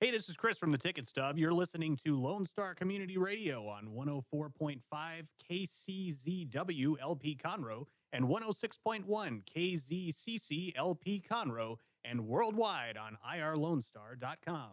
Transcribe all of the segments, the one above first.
Hey, this is Chris from the Ticket Stub. You're listening to Lone Star Community Radio on 104.5 KCZW LP Conroe and 106.1 KZCC LP Conroe and worldwide on irlonestar.com.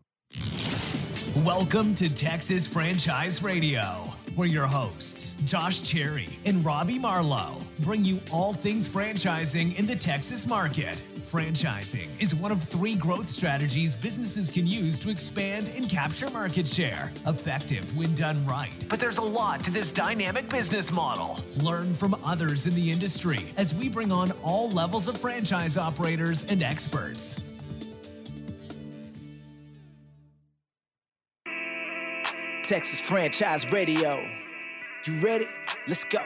Welcome to Texas Franchise Radio, where your hosts, Josh Cherry and Robbie Marlowe, bring you all things franchising in the Texas market. Franchising is one of three growth strategies businesses can use to expand and capture market share, effective when done right. But there's a lot to this dynamic business model. Learn from others in the industry as we bring on all levels of franchise operators and experts. Texas Franchise Radio. You ready? Let's go.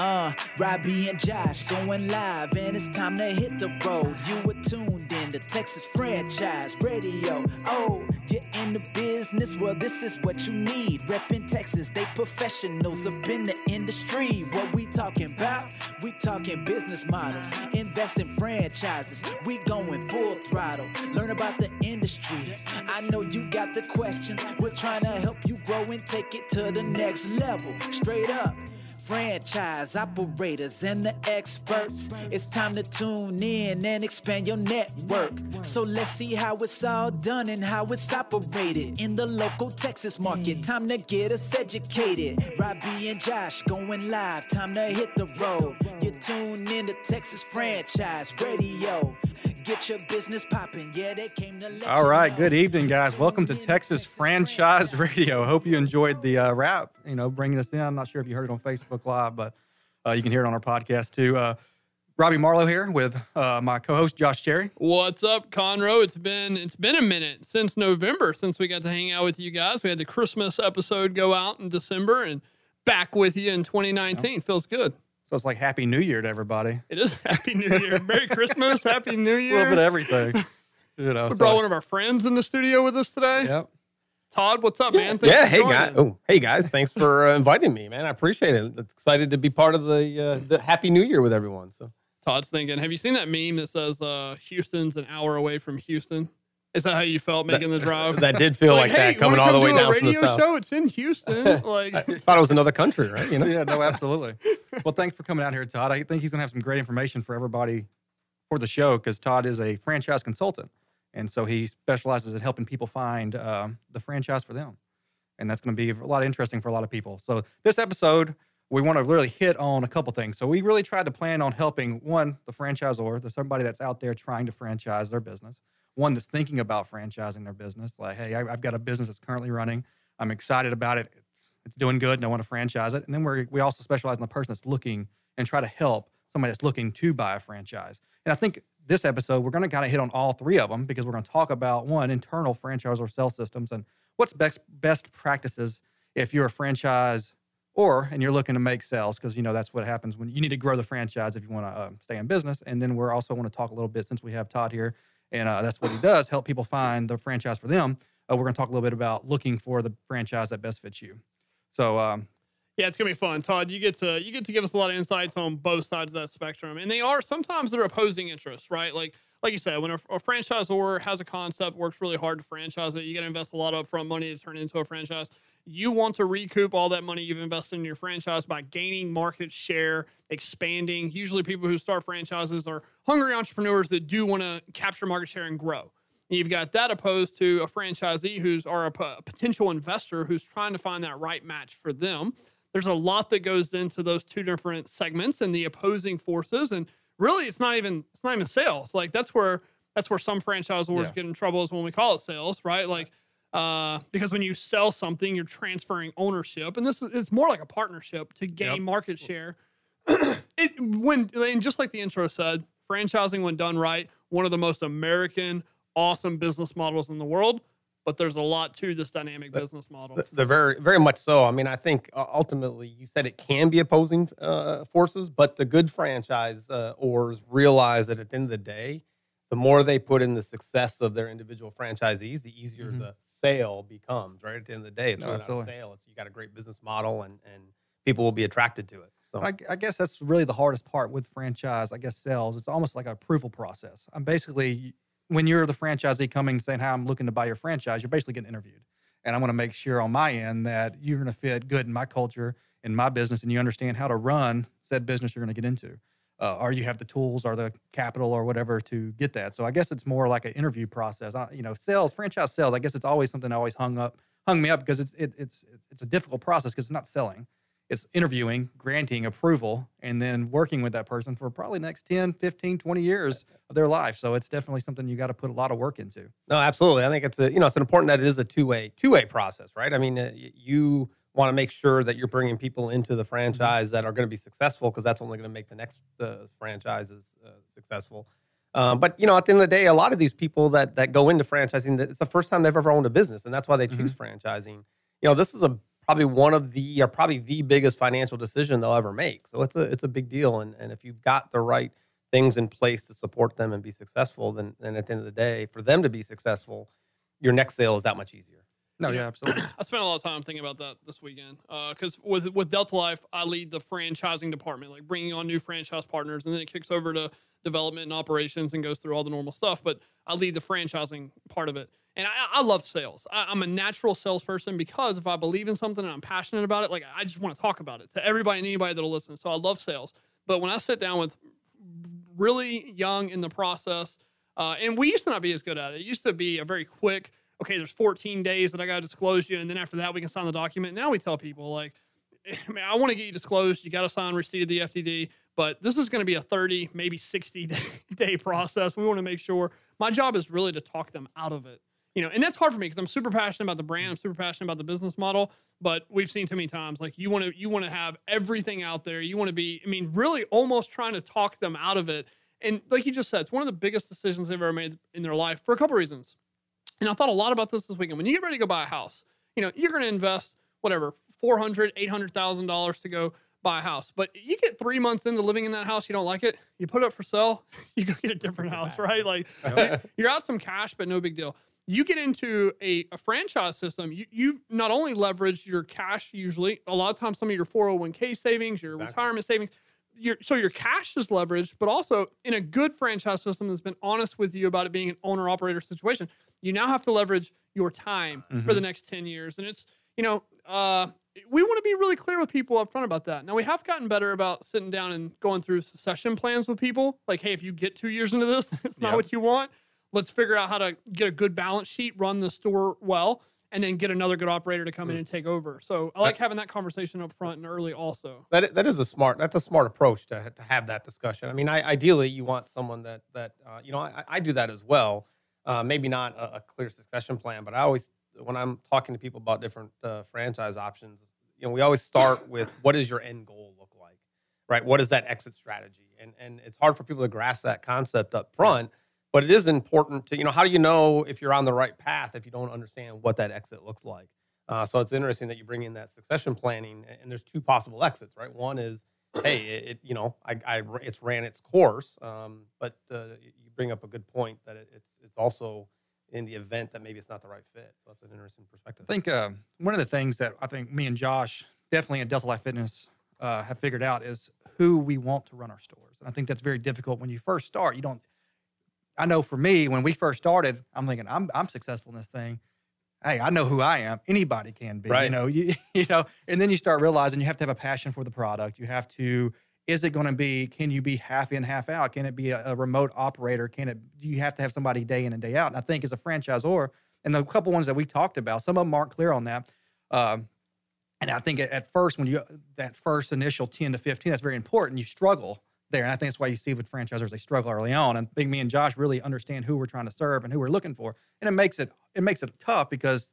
Uh, Robbie and Josh going live, and it's time to hit the road. You were tuned in to Texas Franchise Radio. Oh, you're in the business? Well, this is what you need. Reppin' Texas, they professionals up in the industry. What we talking about? We talking business models, invest in franchises. We going full throttle. Learn about the industry. I know you got the questions. We're trying to help you grow and take it to the next level. Straight up franchise operators and the experts. It's time to tune in and expand your network. So let's see how it's all done and how it's operated in the local Texas market. Time to get us educated. Robbie and Josh going live. Time to hit the road. You tune in to Texas Franchise Radio. Get your business popping. Yeah, they came to let All you right, know. good evening, guys. Welcome to Texas Franchise Radio. Hope you enjoyed the uh, rap, you know, bringing us in. I'm not sure if you heard it on Facebook Live, but uh, you can hear it on our podcast too. Uh, Robbie Marlowe here with uh, my co-host Josh Cherry. What's up, Conroe? It's been it's been a minute since November since we got to hang out with you guys. We had the Christmas episode go out in December and back with you in 2019. Feels good. So it's like Happy New Year to everybody. It is Happy New Year. Merry Christmas. Happy New Year. A Year. little bit of everything. You know, we so- brought one of our friends in the studio with us today. Yep. Todd, what's up, man? Thanks yeah, for hey guys. Oh, hey guys. Thanks for uh, inviting me, man. I appreciate it. It's excited to be part of the uh, the Happy New Year with everyone. So Todd's thinking, have you seen that meme that says uh, Houston's an hour away from Houston? Is that how you felt making the drive? that did feel like, hey, that coming all the way do down a from the radio south. show. It's in Houston. Like, I thought it was another country, right? You know. Yeah, no, absolutely. well, thanks for coming out here, Todd. I think he's going to have some great information for everybody for the show because Todd is a franchise consultant. And so he specializes in helping people find um, the franchise for them. And that's going to be a lot of interesting for a lot of people. So, this episode, we want to really hit on a couple things. So, we really tried to plan on helping one, the franchisor, there's somebody that's out there trying to franchise their business, one that's thinking about franchising their business. Like, hey, I- I've got a business that's currently running. I'm excited about it. It's doing good and I want to franchise it. And then we we also specialize in the person that's looking and try to help somebody that's looking to buy a franchise. And I think this episode, we're going to kind of hit on all three of them because we're going to talk about one, internal franchise or sell systems and what's best best practices if you're a franchise or and you're looking to make sales because you know that's what happens when you need to grow the franchise if you want to uh, stay in business. And then we're also want to talk a little bit since we have Todd here and uh, that's what he does help people find the franchise for them. Uh, we're going to talk a little bit about looking for the franchise that best fits you. So um, Yeah, it's gonna be fun, Todd. You get to you get to give us a lot of insights on both sides of that spectrum, and they are sometimes they're opposing interests, right? Like like you said, when a, a franchisor has a concept, works really hard to franchise it, you got to invest a lot of upfront money to turn it into a franchise. You want to recoup all that money you've invested in your franchise by gaining market share, expanding. Usually, people who start franchises are hungry entrepreneurs that do want to capture market share and grow. And You've got that opposed to a franchisee who's or a, potential investor who's trying to find that right match for them. There's a lot that goes into those two different segments and the opposing forces. And really, it's not even it's not even sales. Like that's where that's where some franchisors Yeah. get in trouble is when we call it sales, right? Like uh, because when you sell something, you're transferring ownership, and this is it's more like a partnership to gain Yep. market share. it when and just like the intro said, franchising when done right, one of the most American awesome business models in the world. But there's a lot to this dynamic business model. The, the very, very much so. I mean, I think uh, ultimately you said it can be opposing uh, forces, but the good franchise uh, ors realize that at the end of the day, the more they put in the success of their individual franchisees, the easier Mhm. the sale becomes. Right at the end of the day, it's No, really not a sale. It's you got a great business model, and and people will be attracted to it. So I, I guess that's really the hardest part with franchise. I guess sales. It's almost like an approval process. I'm basically when you're the franchisee coming saying, "Hi, I'm looking to buy your franchise," you're basically getting interviewed, and I want to make sure on my end that you're going to fit good in my culture, in my business, and you understand how to run said business you're going to get into, uh, or you have the tools or the capital or whatever to get that. So I guess it's more like an interview process. I, you know, sales, franchise sales. I guess it's always something that always hung up, hung me up because it's it, it's it's a difficult process because it's not selling it's interviewing, granting approval, and then working with that person for probably next 10, 15, 20 years of their life. So it's definitely something you got to put a lot of work into. No, absolutely. I think it's a you know it's important that it is a two way two way process, right? I mean, uh, you want to make sure that you're bringing people into the franchise mm-hmm. that are going to be successful because that's only going to make the next uh, franchises uh, successful. Um, but you know, at the end of the day, a lot of these people that that go into franchising, it's the first time they've ever owned a business, and that's why they choose mm-hmm. franchising. You know, this is a probably one of the or probably the biggest financial decision they'll ever make. So it's a it's a big deal. And and if you've got the right things in place to support them and be successful, then then at the end of the day, for them to be successful, your next sale is that much easier. No, yeah, absolutely. I spent a lot of time thinking about that this weekend because uh, with with Delta Life, I lead the franchising department, like bringing on new franchise partners, and then it kicks over to development and operations and goes through all the normal stuff. But I lead the franchising part of it. And I, I love sales. I, am a natural salesperson because if I believe in something and I'm passionate about it, like I just want to talk about it to everybody and anybody that'll listen. So I love sales. But when I sit down with really young in the process, uh, and we used to not be as good at it. It used to be a very quick, okay, there's 14 days that I got to disclose you. And then after that, we can sign the document. Now we tell people, like, I, mean, I want to get you disclosed. You got to sign receipt of the FDD, but this is going to be a 30, maybe 60 day, day process. We want to make sure my job is really to talk them out of it you know, and that's hard for me because I'm super passionate about the brand. I'm super passionate about the business model. But we've seen too many times like you want to you want to have everything out there. You want to be, I mean, really almost trying to talk them out of it. And like you just said, it's one of the biggest decisions they've ever made in their life for a couple reasons. And I thought a lot about this this weekend. When you get ready to go buy a house, you know, you're going to invest whatever four hundred, eight hundred thousand dollars to go buy a house. But you get three months into living in that house, you don't like it, you put it up for sale, you go get a different house, right? Like you're out some cash, but no big deal you get into a, a franchise system, you, you've not only leveraged your cash usually, a lot of times some of your 401k savings, your exactly. retirement savings, your, so your cash is leveraged, but also in a good franchise system that's been honest with you about it being an owner operator situation, you now have to leverage your time mm-hmm. for the mm-hmm. next 10 years. And it's, you know, uh, we want to be really clear with people up front about that. Now we have gotten better about sitting down and going through succession plans with people. Like, hey, if you get two years into this, it's not yep. what you want let's figure out how to get a good balance sheet, run the store well, and then get another good operator to come in hmm. and take over. So I like having that conversation up front and early also. That that is a smart that's a smart approach to to have that discussion. I mean, I, ideally you want someone that that uh, you know I, I do that as well. Uh, maybe not a, a, clear succession plan, but I always when I'm talking to people about different uh, franchise options, you know, we always start with what does your end goal look like, right? What is that exit strategy? And and it's hard for people to grasp that concept up front but it is important to you know how do you know if you're on the right path if you don't understand what that exit looks like? Uh, so it's interesting that you bring in that succession planning and there's two possible exits right? One is hey it, it you know I, I, it's ran its course um, but uh, you bring up a good point that it, it's it's also in the event that maybe it's not the right fit. So that's an interesting perspective. I think uh, one of the things that i think me and josh definitely in delta life fitness uh, have figured out is who we want to run our stores. And i think that's very difficult. When you first start you don't I know for me, when we first started, I'm thinking I'm I'm successful in this thing. Hey, I know who I am. Anybody can be. Right. You know, you you know, and then you start realizing you have to have a passion for the product. You have to. Is it going to be? Can you be half in, half out? Can it be a, a remote operator? Can it? You have to have somebody day in and day out. And I think as a franchisor, and the couple ones that we talked about, some of them aren't clear on that. Um, and I think at first, when you that first initial ten to fifteen, that's very important. You struggle there. And I think that's why you see with franchisors they struggle early on. And Big Me and Josh really understand who we're trying to serve and who we're looking for. And it makes it it makes it tough because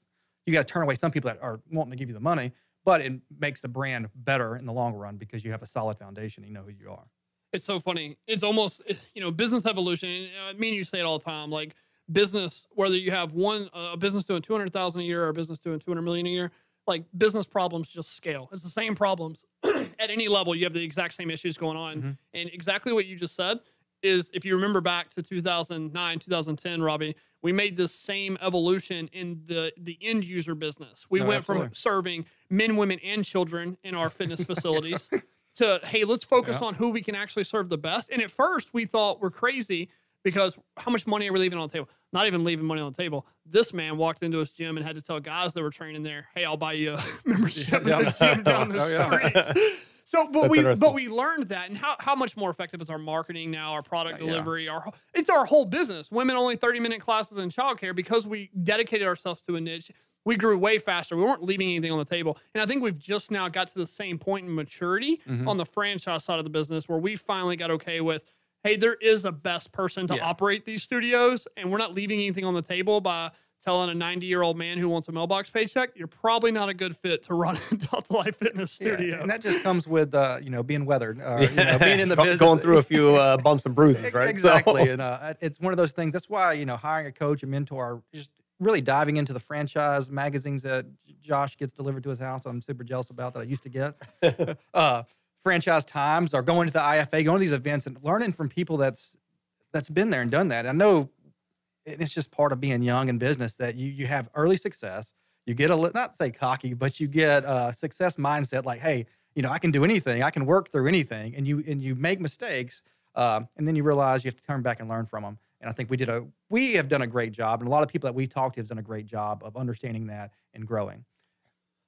you got to turn away some people that are wanting to give you the money, but it makes the brand better in the long run because you have a solid foundation. You know who you are. It's so funny. It's almost you know business evolution. I mean, you say it all the time. Like business, whether you have one a business doing two hundred thousand a year or a business doing two hundred million a year, like business problems just scale. It's the same problems at any level. You have the exact same issues going on. Mm-hmm. And exactly what you just said is if you remember back to 2009, 2010, Robbie, we made this same evolution in the the end user business. We went absolutely. from serving men, women, and children in our fitness facilities to hey, let's focus yeah. on who we can actually serve the best. And at first, we thought we're crazy because how much money are we leaving on the table? Not even leaving money on the table. This man walked into his gym and had to tell guys that were training there, "Hey, I'll buy you a membership Yeah. the gym down the Oh, yeah. street." So, but That's we but we learned that, and how, how much more effective is our marketing now, our product Uh, yeah. delivery, our it's our whole business. Women only thirty minute classes in childcare because we dedicated ourselves to a niche. We grew way faster. We weren't leaving anything on the table, and I think we've just now got to the same point in maturity Mhm. on the franchise side of the business where we finally got okay with, hey, there is a best person to Yeah. operate these studios, and we're not leaving anything on the table by telling a 90 year old man who wants a mailbox paycheck, you're probably not a good fit to run a Delta Life Fitness Yeah, studio. and that just comes with uh, you know being weathered, uh, you know, being in the Go- business, going through a few uh, bumps and bruises, right? Exactly, So- and uh, it's one of those things. That's why you know hiring a coach, a mentor, just really diving into the franchise magazines that Josh gets delivered to his house. I'm super jealous about that. I used to get uh, franchise times or going to the IFA, going to these events and learning from people that's that's been there and done that. I know and it's just part of being young in business that you you have early success. You get a not say cocky, but you get a success mindset like, hey, you know, I can do anything. I can work through anything, and you and you make mistakes, um, and then you realize you have to turn back and learn from them. And I think we did a we have done a great job, and a lot of people that we talked to have done a great job of understanding that and growing.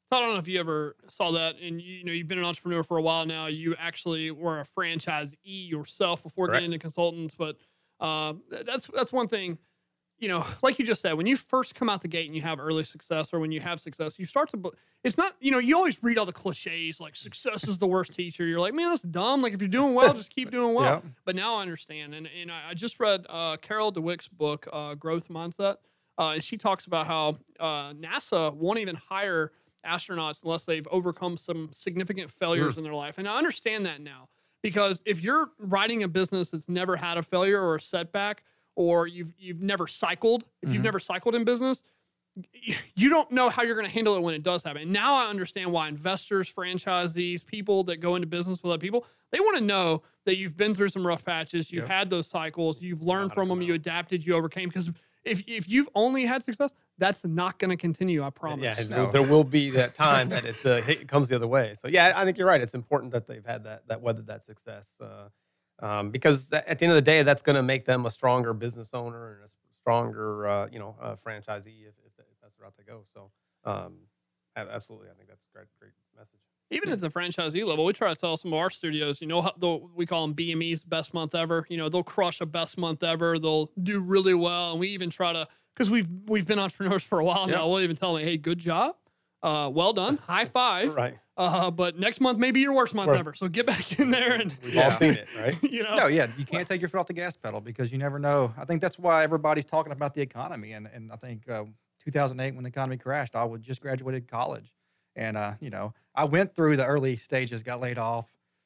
So I don't know if you ever saw that, and you, you know you've been an entrepreneur for a while now. You actually were a franchisee yourself before Correct. getting into consultants, but uh, that's that's one thing. You know, like you just said, when you first come out the gate and you have early success, or when you have success, you start to. It's not you know you always read all the cliches like success is the worst teacher. You're like, man, that's dumb. Like if you're doing well, just keep doing well. Yeah. But now I understand, and and I I just read uh, Carol Dweck's book, uh, Growth Mindset, uh, and she talks about how uh, NASA won't even hire astronauts unless they've overcome some significant failures in their life. And I understand that now because if you're writing a business that's never had a failure or a setback, or you've you've never cycled, if you've Mhm. never cycled in business, you don't know how you're going to handle it when it does happen. And now I understand why investors, franchisees, people that go into business with other people, they want to know that you've been through some rough patches, you've Yep. had those cycles, you've learned from them, come you adapted, you overcame. Because if if you've only had success, that's not going to continue. I promise. Yeah, No. there will be that time that it, uh, hit, comes the other way. So yeah, I think you're right. It's important that they've had that that weathered that success, uh, um, because that, at the end of the day, that's going to make them a stronger business owner and a stronger, uh, you know, uh, franchisee if, if, if that's the route they go. So um, absolutely, I think that's a great, great message. Even at the franchisee level, we try to sell some of our studios. You know, we call them BME's best month ever. You know, they'll crush a best month ever. They'll do really well, and we even try to because we've we've been entrepreneurs for a while Yep. now. We'll even tell them, "Hey, good job, uh, well done, high five." Right, Uh, but next month may be your worst month ever. So get back in there and we've Yeah. all seen it, right? you know. No, yeah, you can't take your foot off the gas pedal because you never know. I think that's why everybody's talking about the economy. And and I think uh, 2008 when the economy crashed, I was just graduated college, and uh, you know I went through the early stages, got laid off,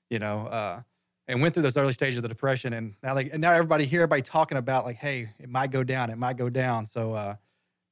you know, uh, and went through those early stages of the depression. And now like and now everybody here, everybody talking about like, hey, it might go down, it might go down. So. Uh,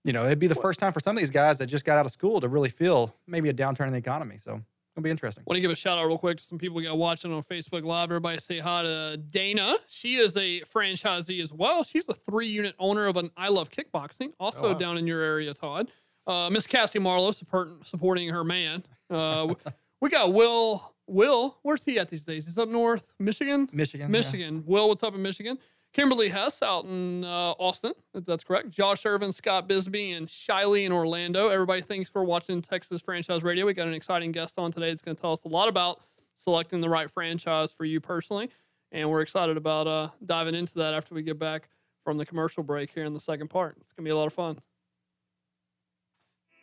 you know, it'd be the first time for some of these guys that just got out of school to really feel maybe a downturn in the economy. So it's gonna be interesting. Want to give a shout out real quick to some people we got watching on Facebook Live. Everybody say hi to Dana. She is a franchisee as well. She's a three unit owner of an I Love Kickboxing, also wow. down in your area, Todd. Uh, Miss Cassie Marlowe support, supporting her man. Uh, we- got Will. Will, where's he at these days? He's up north, Michigan. Michigan, yeah. Michigan. Will, what's up in Michigan? Kimberly Hess out in uh, Austin. if That's correct. Josh Irvin, Scott Bisbee, and Shiley in Orlando. Everybody, thanks for watching Texas Franchise Radio. We got an exciting guest on today that's going to tell us a lot about selecting the right franchise for you personally. And we're excited about uh, diving into that after we get back from the commercial break here in the second part. It's going to be a lot of fun.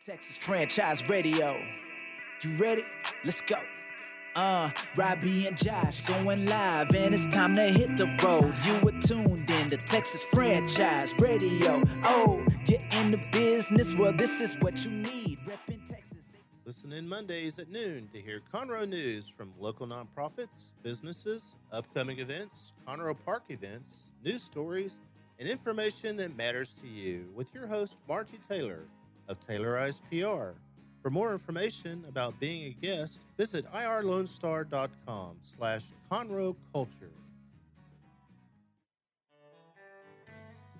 Texas Franchise Radio. You ready? Let's go. Uh, Robbie and Josh going live, and it's time to hit the road. You were tuned in to Texas Franchise Radio. Oh, you're in the business. Well, this is what you need. Reppin' Texas. Listen in Mondays at noon to hear Conroe news from local nonprofits, businesses, upcoming events, Conroe Park events, news stories, and information that matters to you with your host, Margie Taylor of Taylorized PR. For more information about being a guest, visit irlonestar.com slash Conroe Culture.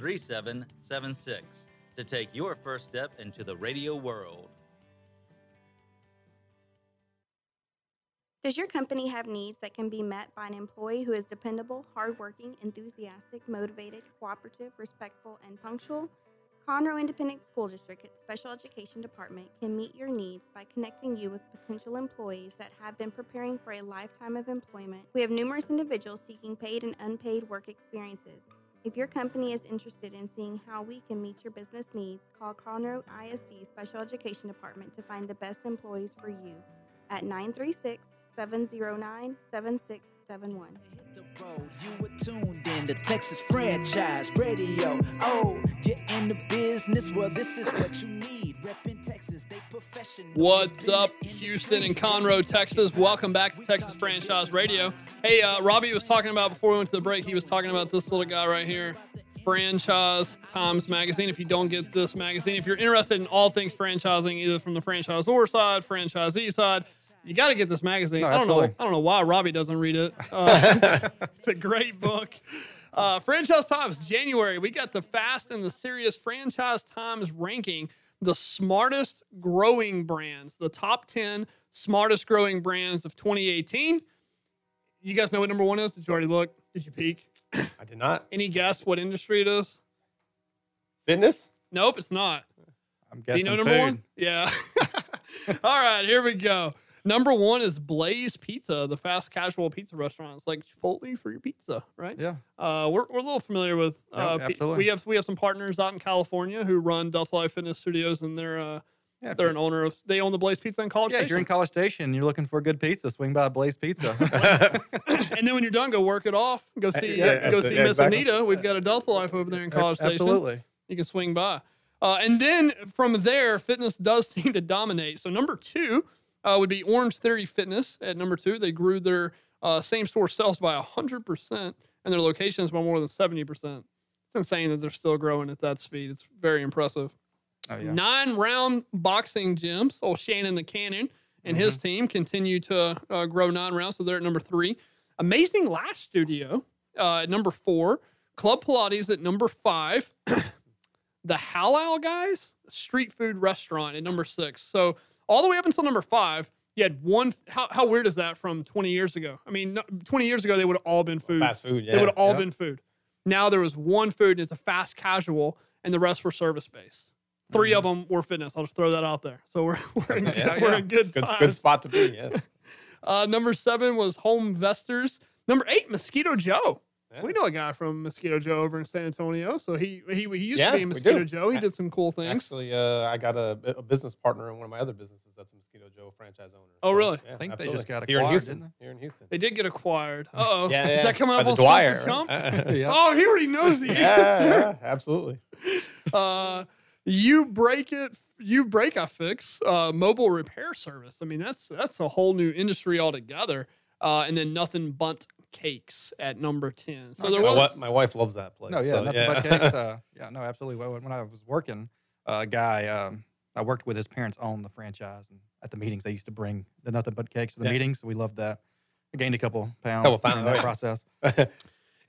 3776 to take your first step into the radio world. Does your company have needs that can be met by an employee who is dependable, hardworking, enthusiastic, motivated, cooperative, respectful, and punctual? Conroe Independent School District Special Education Department can meet your needs by connecting you with potential employees that have been preparing for a lifetime of employment. We have numerous individuals seeking paid and unpaid work experiences. If your company is interested in seeing how we can meet your business needs, call Conroe ISD Special Education Department to find the best employees for you at 936 709 7671. the road. You tuned in to Texas Franchise Radio. Oh, you're in the business. Well, this is what you need. Reppin' Texas, they professionals. What's up, Houston and Conroe, Texas? Welcome back to Texas Franchise Radio. Hey, uh, Robbie was talking about before we went to the break. He was talking about this little guy right here, Franchise Times Magazine. If you don't get this magazine, if you're interested in all things franchising, either from the franchisor side, franchisee side, you got to get this magazine. No, I don't know. I don't know why Robbie doesn't read it. Uh, it's, it's a great book. Uh, Franchise Times, January, we got the Fast and the Serious Franchise Times ranking the smartest growing brands, the top 10 smartest growing brands of 2018. You guys know what number one is? Did you already look? Did you peek? I did not. Any guess what industry it is? Fitness? Nope, it's not. I'm Do you know number food. one? Yeah. All right, here we go. Number one is Blaze Pizza, the fast casual pizza restaurant. It's like Chipotle for your pizza, right? Yeah. Uh, we're, we're a little familiar with. Uh, pe- absolutely. we have we have some partners out in California who run Delta Life Fitness Studios, and they're uh, Yeah. they're an owner of. They own the Blaze Pizza in College yeah, if you're in College Station, you're looking for a good pizza, swing by Blaze Pizza. and then when you're done, go work it off. Go see Yeah, go see yeah, Miss exactly. Anita. We've got a Delta Life over there in College Station. Absolutely. you can swing by. Uh, and then from there, fitness does seem to dominate. So number two uh, would be Orangetheory Fitness at number two. They grew their uh, same store sales by 100% and their locations by more than 70%. It's insane that they're still growing at that speed. It's very impressive. Oh, yeah. Nine round boxing gyms. Oh, Shannon the Cannon and his Mm-hmm. team continue to uh, grow nine rounds. So they're at number three. Amazing Lash Studio uh, at number four. Club Pilates at number five. the Halal Guys street food restaurant at number six. So all the way up until number five, you had one. How, how weird is that from 20 years ago? I mean, no- 20 years ago, they would have all been food. Fast food, yeah. They would have all Yeah. been food. Now there was one food and it's a fast casual, and the rest were service based. 3 of them were fitness. I'll just throw that out there. So we're, we're, in, Yeah, we're yeah. in good Good, good spot to be. Yes. Uh, number seven was HomeVestors. Number eight, Mosquito Joe. Yeah. We know a guy from Mosquito Joe over in San Antonio. So he he, he used Yeah, to be Mosquito. Joe. He did some cool things. Actually, uh, I got a, a business partner in one of my other businesses that's a Mosquito Joe franchise owner. Oh, really? yeah, I think they just got acquired. here in acquired, Houston. didn't Here in Houston. They did get acquired. Uh oh. Yeah, Is that coming By up the on Dwyer. Chump? Yeah. Oh, he already knows the yeah, answer. yeah, absolutely. Uh, you break it. uBreakiFix uh, mobile repair service. I mean, that's that's a whole new industry altogether. Uh, and then Nothing Bundt cakes at number ten. So there my, was. wi- my wife loves that place. No, yeah, so, nothing yeah. but cakes. Uh, yeah, no, absolutely. When, when I was working, a guy, um, I worked with his parents own the franchise, and at the meetings they used to bring the Nothing Bundt Cakes to the Yeah. meetings. So we loved that. I gained a couple pounds, Couple in pounds, that oh, process.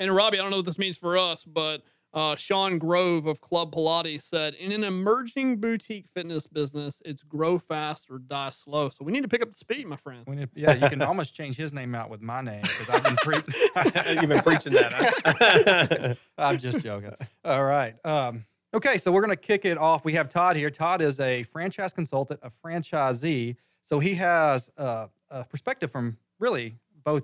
And Robbie, I don't know what this means for us, but uh, Sean Grove of Club Pilates said, in an emerging boutique fitness business, it's grow fast or die slow. So we need to pick up the speed, my friend. We need, yeah, you can almost change his name out with my name because I've been preaching. You've been preaching that. I'm just joking. All right. Um, okay, so we're going to kick it off. We have Todd here. Todd is a franchise consultant, a franchisee. So he has uh, a perspective from really both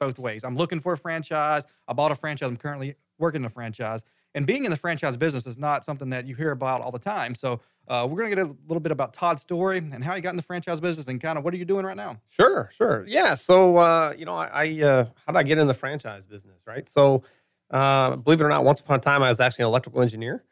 both ways. I'm looking for a franchise. I bought a franchise. I'm currently working in a franchise. And being in the franchise business is not something that you hear about all the time. So uh, we're going to get a little bit about Todd's story and how he got in the franchise business and kind of what are you doing right now? Sure, sure. Yeah. So, uh, you know, I, I uh, how did I get in the franchise business, right? So, uh, believe it or not, once upon a time, I was actually an electrical engineer.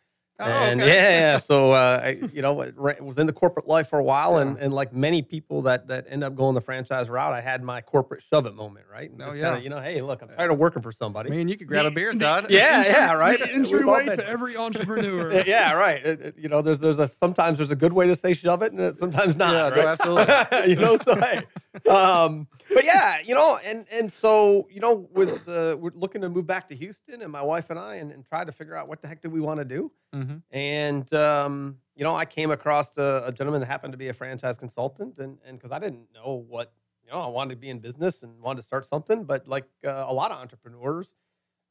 Oh, and okay. yeah, yeah. So uh, I, you know, it was in the corporate life for a while, and, and like many people that that end up going the franchise route, I had my corporate shove it moment, right? And Oh, yeah. kinda, you know, hey, look, I'm tired of working for somebody. I mean, you could grab a beer, Todd. yeah, yeah, right. The entryway to every entrepreneur. yeah, right. It- it- you know, there's there's a sometimes there's a good way to say shove it, and sometimes not. Yeah, no, absolutely. you know, so hey, um, but yeah, you know, and and so you know, with uh, we're looking to move back to Houston, and my wife and I, and, and try to figure out what the heck do we want to do. hmm And um, you know, I came across a, a gentleman that happened to be a franchise consultant, and and because I didn't know what you know, I wanted to be in business and wanted to start something, but like uh, a lot of entrepreneurs,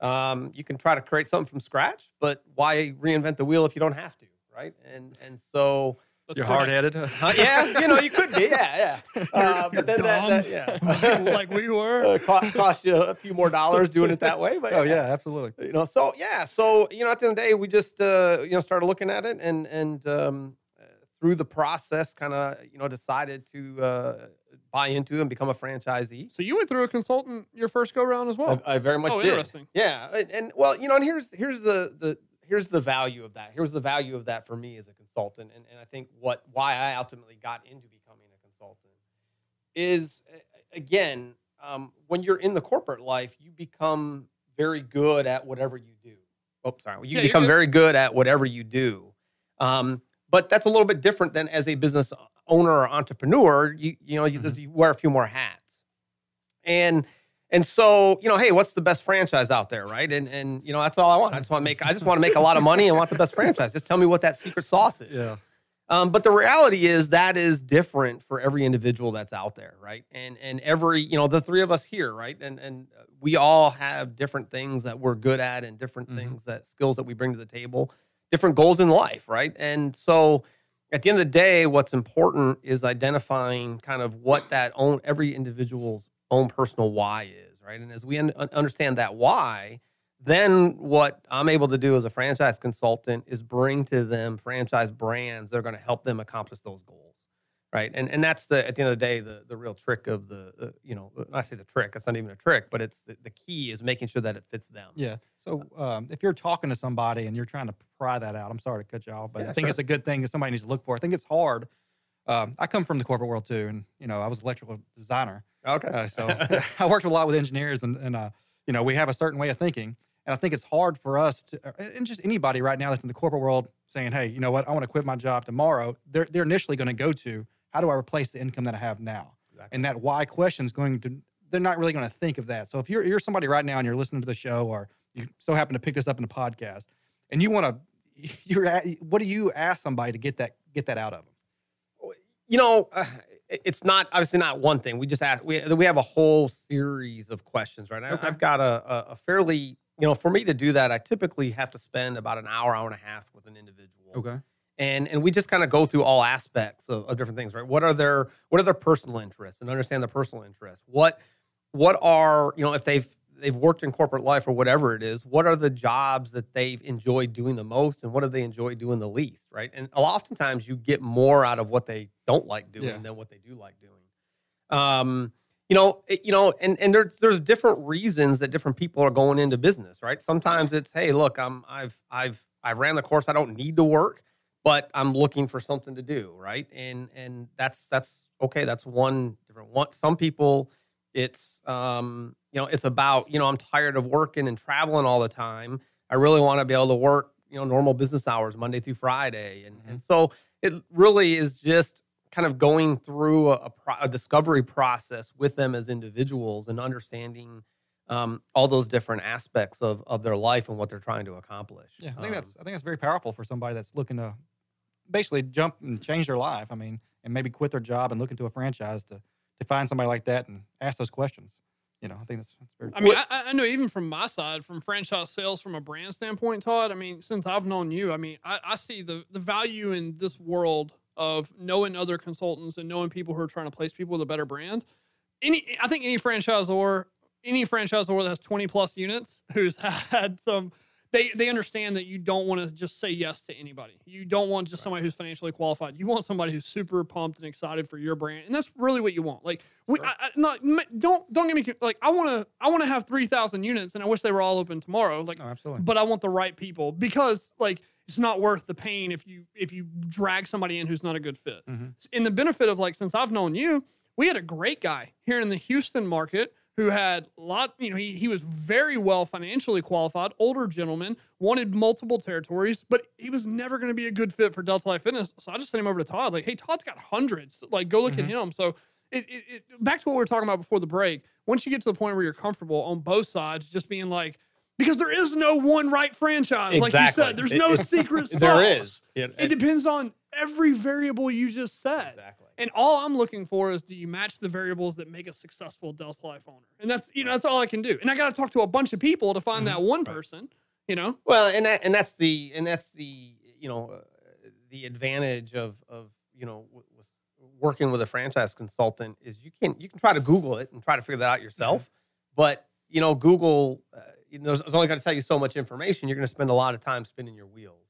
um, you can try to create something from scratch, but why reinvent the wheel if you don't have to, right? And and so. That's You're hard headed. Uh, yeah, you know, you could be, yeah, yeah. Uh, but then that, that, yeah, like we were. uh, cost, cost you a few more dollars doing it that way. But oh yeah, absolutely. you know so yeah so you know at the end of the day we just uh you know started looking at it and and um uh, through the process kind of you know decided to uh buy into and become a franchisee So you went through a consultant your first go round as well. I, I very much oh, did interesting. yeah and, and well you know and here's here's the the here's the value of that here's the value of that for me as a consultant and, and i think what why i ultimately got into becoming a consultant is again um, when you're in the corporate life you become very good at whatever you do. Oh sorry you Yeah, become very good at whatever you do. Um, but that's a little bit different than as a business owner or entrepreneur you you know you, Mm-hmm. you wear a few more hats. And and so, you know, hey, what's the best franchise out there, right? And and you know, that's all I want. I just want to make I just want to make a lot of money and want the best franchise. Just tell me what that secret sauce is. Yeah. Um, but the reality is that is different for every individual that's out there, right? And and every, you know, the three of us here, right? And and we all have different things that we're good at and different Mhm. things that skills that we bring to the table, different goals in life, right? And so at the end of the day, what's important is identifying kind of what that own every individual's own personal why is, right? And as we un- un- understand that why, then what I'm able to do as a franchise consultant is bring to them franchise brands that are going to help them accomplish those goals, right? And and that's the at the end of the day the the real trick of the you know I say the trick it's not even a trick, but it's the, the key is making sure that it fits them. Yeah. So um, if you're talking to somebody and you're trying to pry that out, I'm sorry to cut you off, but Yeah, I think sure. it's a good thing that somebody needs to look for. I think it's hard. Um, I come from the corporate world too, and you know I was an electrical designer, Okay. uh, so I worked a lot with engineers, and and uh, you know we have a certain way of thinking, and I think it's hard for us to, uh, and just anybody right now that's in the corporate world saying, hey, you know what, I want to quit my job tomorrow. They're they're initially going to go to how do I replace the income that I have now, Exactly. and that why question is going to they're not really going to think of that. So if you're you're somebody right now and you're listening to the show, or you so happen to pick this up in a podcast, and you want to, you're at, what do you ask somebody to get that get that out of them? you know, uh, it's not obviously not one thing. We just ask. We we have a whole series of questions, right? I, Okay. I've got a, a fairly you know for me to do that, I typically have to spend about an hour, hour and a half with an individual. Okay. And and we just kind of go through all aspects of, of different things right what are their what are their personal interests and understand their personal interests what what are you know if they've they've worked in corporate life or whatever it is what are the jobs that they've enjoyed doing the most and what do they enjoy doing the least right and oftentimes you get more out of what they don't like doing Yeah. than what they do like doing um you know it- you know and and there's there's different reasons that different people are going into business right sometimes it's hey look i'm i've i've i ran the course i don't need to work but I'm looking for something to do, right? And and that's that's okay. That's one different one. Some people, it's um, you know, it's about you know, I'm tired of working and traveling all the time. I really want to be able to work, you know, normal business hours, Monday through Friday, and and so it really is just kind of going through a, a discovery process with them as individuals and understanding um, all those different aspects of of their life and what they're trying to accomplish. Yeah, I think Um, that's I think that's very powerful for somebody that's looking to basically jump and change their life. I mean, and maybe quit their job and look into a franchise to to find somebody like that and ask those questions. You know, I think that's, that's very. I mean, I, I I know even from my side, from franchise sales, from a brand standpoint, Todd. I mean, since I've known you, I mean, I, I see the the value in this world of knowing other consultants and knowing people who are trying to place people with a better brand. Any, I think any franchisor, any franchisor that has twenty plus units, who's had some, they they understand that you don't want to just say yes to anybody. You don't want just somebody who's financially qualified. You want somebody who's super pumped and excited for your brand, and that's really what you want. Like, we, I, I, not, don't don't get me like I want to I want to have three thousand units, and I wish they were all open tomorrow. Like, no, absolutely. but I want the right people because like it's not worth the pain if you if you drag somebody in who's not a good fit. Mhm. In the benefit of like since I've known you, we had a great guy here in the Houston market who had a lot, you know, he, he was very well financially qualified, older gentleman, wanted multiple territories, but he was never going to be a good fit for Delta Life Fitness. So I just sent him over to Todd, like, hey, Todd's got hundreds. Like, go look at mm-hmm. him. So it, it, it, back to what we were talking about before the break. Once you get to the point where you're comfortable on both sides, just being like, because there is no one right franchise, like you said, there's no secret sauce. There is. It- It depends on every variable you just said. Exactly. And all I'm looking for is do you match the variables that make a successful Delta Life owner? And that's you know that's all I can do. And I got to talk to a bunch of people to find that one person. You know, Well, and that and that's the and that's the you know uh, the advantage of of you know w- with working with a franchise consultant is you can you can try to Google it and try to figure that out yourself, but you know Google uh, you know, is only going to tell you so much information. You're going to spend a lot of time spinning your wheels,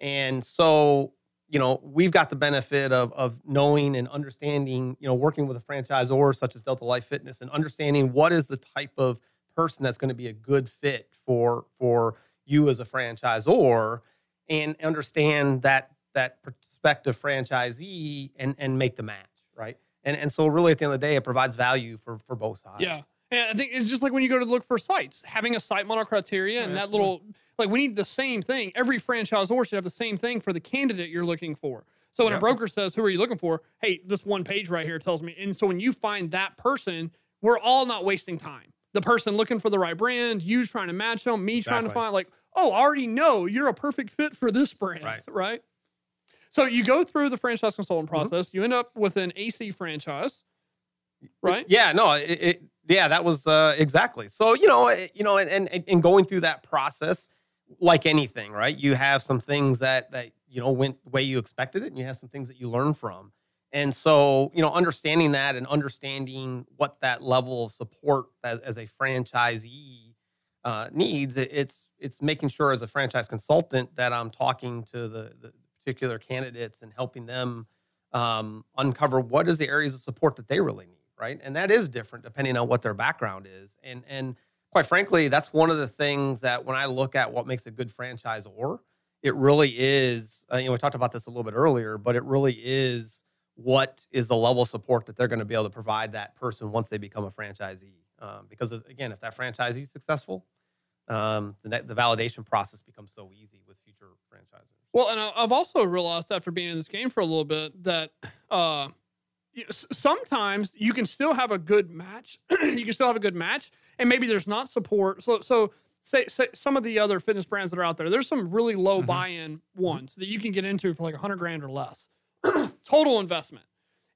and so you know we've got the benefit of of knowing and understanding you know working with a franchisor such as Delta Life Fitness and understanding what is the type of person that's going to be a good fit for for you as a franchisor and understand that that prospective franchisee and and make the match right and and so really at the end of the day it provides value for for both sides yeah. And I think it's just like when you go to look for sites, having a site model criteria and that little like we need the same thing. Every franchisor should have the same thing for the candidate you're looking for. So when a broker says, "Who are you looking for?" Hey, this one page right here tells me. And so when you find that person, we're all not wasting time. The person looking for the right brand, you trying to match them, me trying to find like, oh, I already know you're a perfect fit for this brand, Right. right? So you go through the franchise consultant Mm-hmm. process. You end up with an AC franchise, right? Yeah, no, it, it yeah, that was uh, exactly. So you know, you know, and, and and going through that process, like anything, right? You have some things that that you know went the way you expected it, and you have some things that you learn from. And so, you know, understanding that and understanding what that level of support as, as a franchisee uh, needs, it, it's it's making sure as a franchise consultant that I'm talking to the, the particular candidates and helping them um, uncover what is the areas of support that they really need, right? And that is different depending on what their background is. And and quite frankly, that's one of the things that when I look at what makes a good franchisor, it really is. Uh, you know, we talked about this a little bit earlier, but it really is what is the level of support that they're going to be able to provide that person once they become a franchisee. Um, because again, if that franchisee is successful, um, the, the validation process becomes so easy with future franchisors. Well, and I've also realized after being in this game for a little bit that uh, sometimes you can still have a good match. you can still have a good match, and maybe there's not support. So, so say, say some of the other fitness brands that are out there, there's some really low Mhm. buy-in ones that you can get into for like a hundred grand or less, total investment.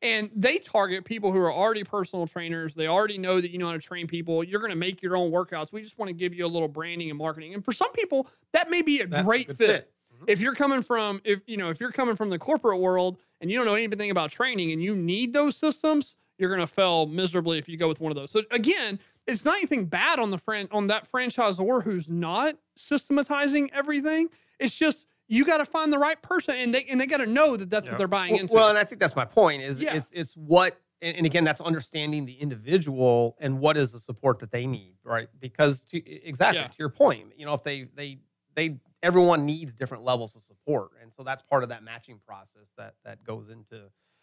And they target people who are already personal trainers. They already know that you know how to train people. You're going to make your own workouts. We just want to give you a little branding and marketing. And for some people, that may be a That's great good fit fit. Mm-hmm. if you're coming from if you know if you're coming from the corporate world and you don't know anything about training and you need those systems you're going to fail miserably if you go with one of those so again it's not anything bad on the fran- on that franchisor who's not systematizing everything it's just you got to find the right person and they and they got to know that that's what they're buying well, into well, and I think that's my point. Is Yeah. it's it's what, and, again, that's understanding the individual and what is the support that they need, right? Because to, exactly Yeah. to your point, you know, if they they they everyone needs different levels of support, and so that's part of that matching process that that goes into.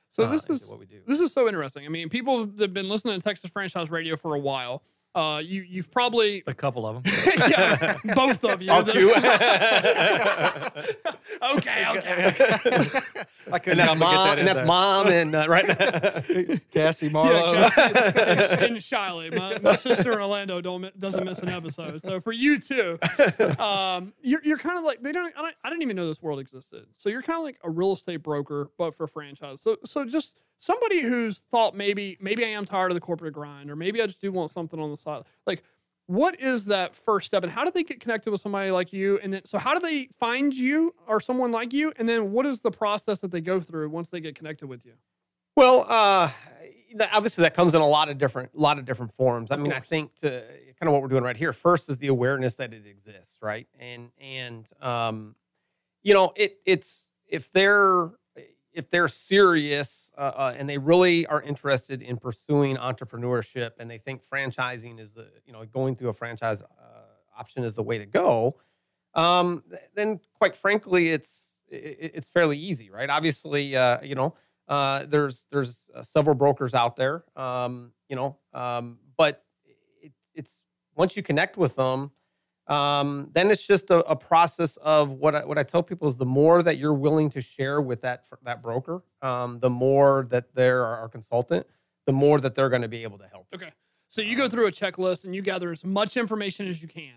so uh, this into is what we do. this is so interesting i mean people that have been listening to texas franchise radio for a while uh, you you've probably A couple of them. yeah, both of you. All that- two. okay, okay. I couldn't and that's get mom, that in and that's there. mom, and uh, right. Cassie Marlowe. Yeah, Cassie and Shiley. My, my sister in Orlando don't doesn't miss an episode. So for you too, um, you're you're kind of like they don't I, don't. I didn't even know this world existed. So you're kind of like a real estate broker, but for franchise. So so just somebody who's thought maybe maybe I am tired of the corporate grind, or maybe I just do want something on the side. Like, what is that first step, and how do they get connected with somebody like you? And then so how do they find you or someone like you? And then what is the process that they go through once they get connected with you? Well, uh, obviously that comes in a lot of different, lot of different forms. I mean, I think to kind of what we're doing right here. First is the awareness that it exists, right? And and um, you know, it it's if they're if they're serious uh, uh, and they really are interested in pursuing entrepreneurship and they think franchising is the you know going through a franchise uh, option is the way to go. um, then quite frankly, it's i- i- it's fairly easy, right? Obviously, uh, you know, uh, there's there's uh, several brokers out there, um, you know, um, but it, it's once you connect with them, um, then it's just a, a process of what I, what I tell people is the more that you're willing to share with that that broker, um, the more that they're our consultant, the more that they're going to be able to help. Okay. So you go through a checklist and you gather as much information as you can.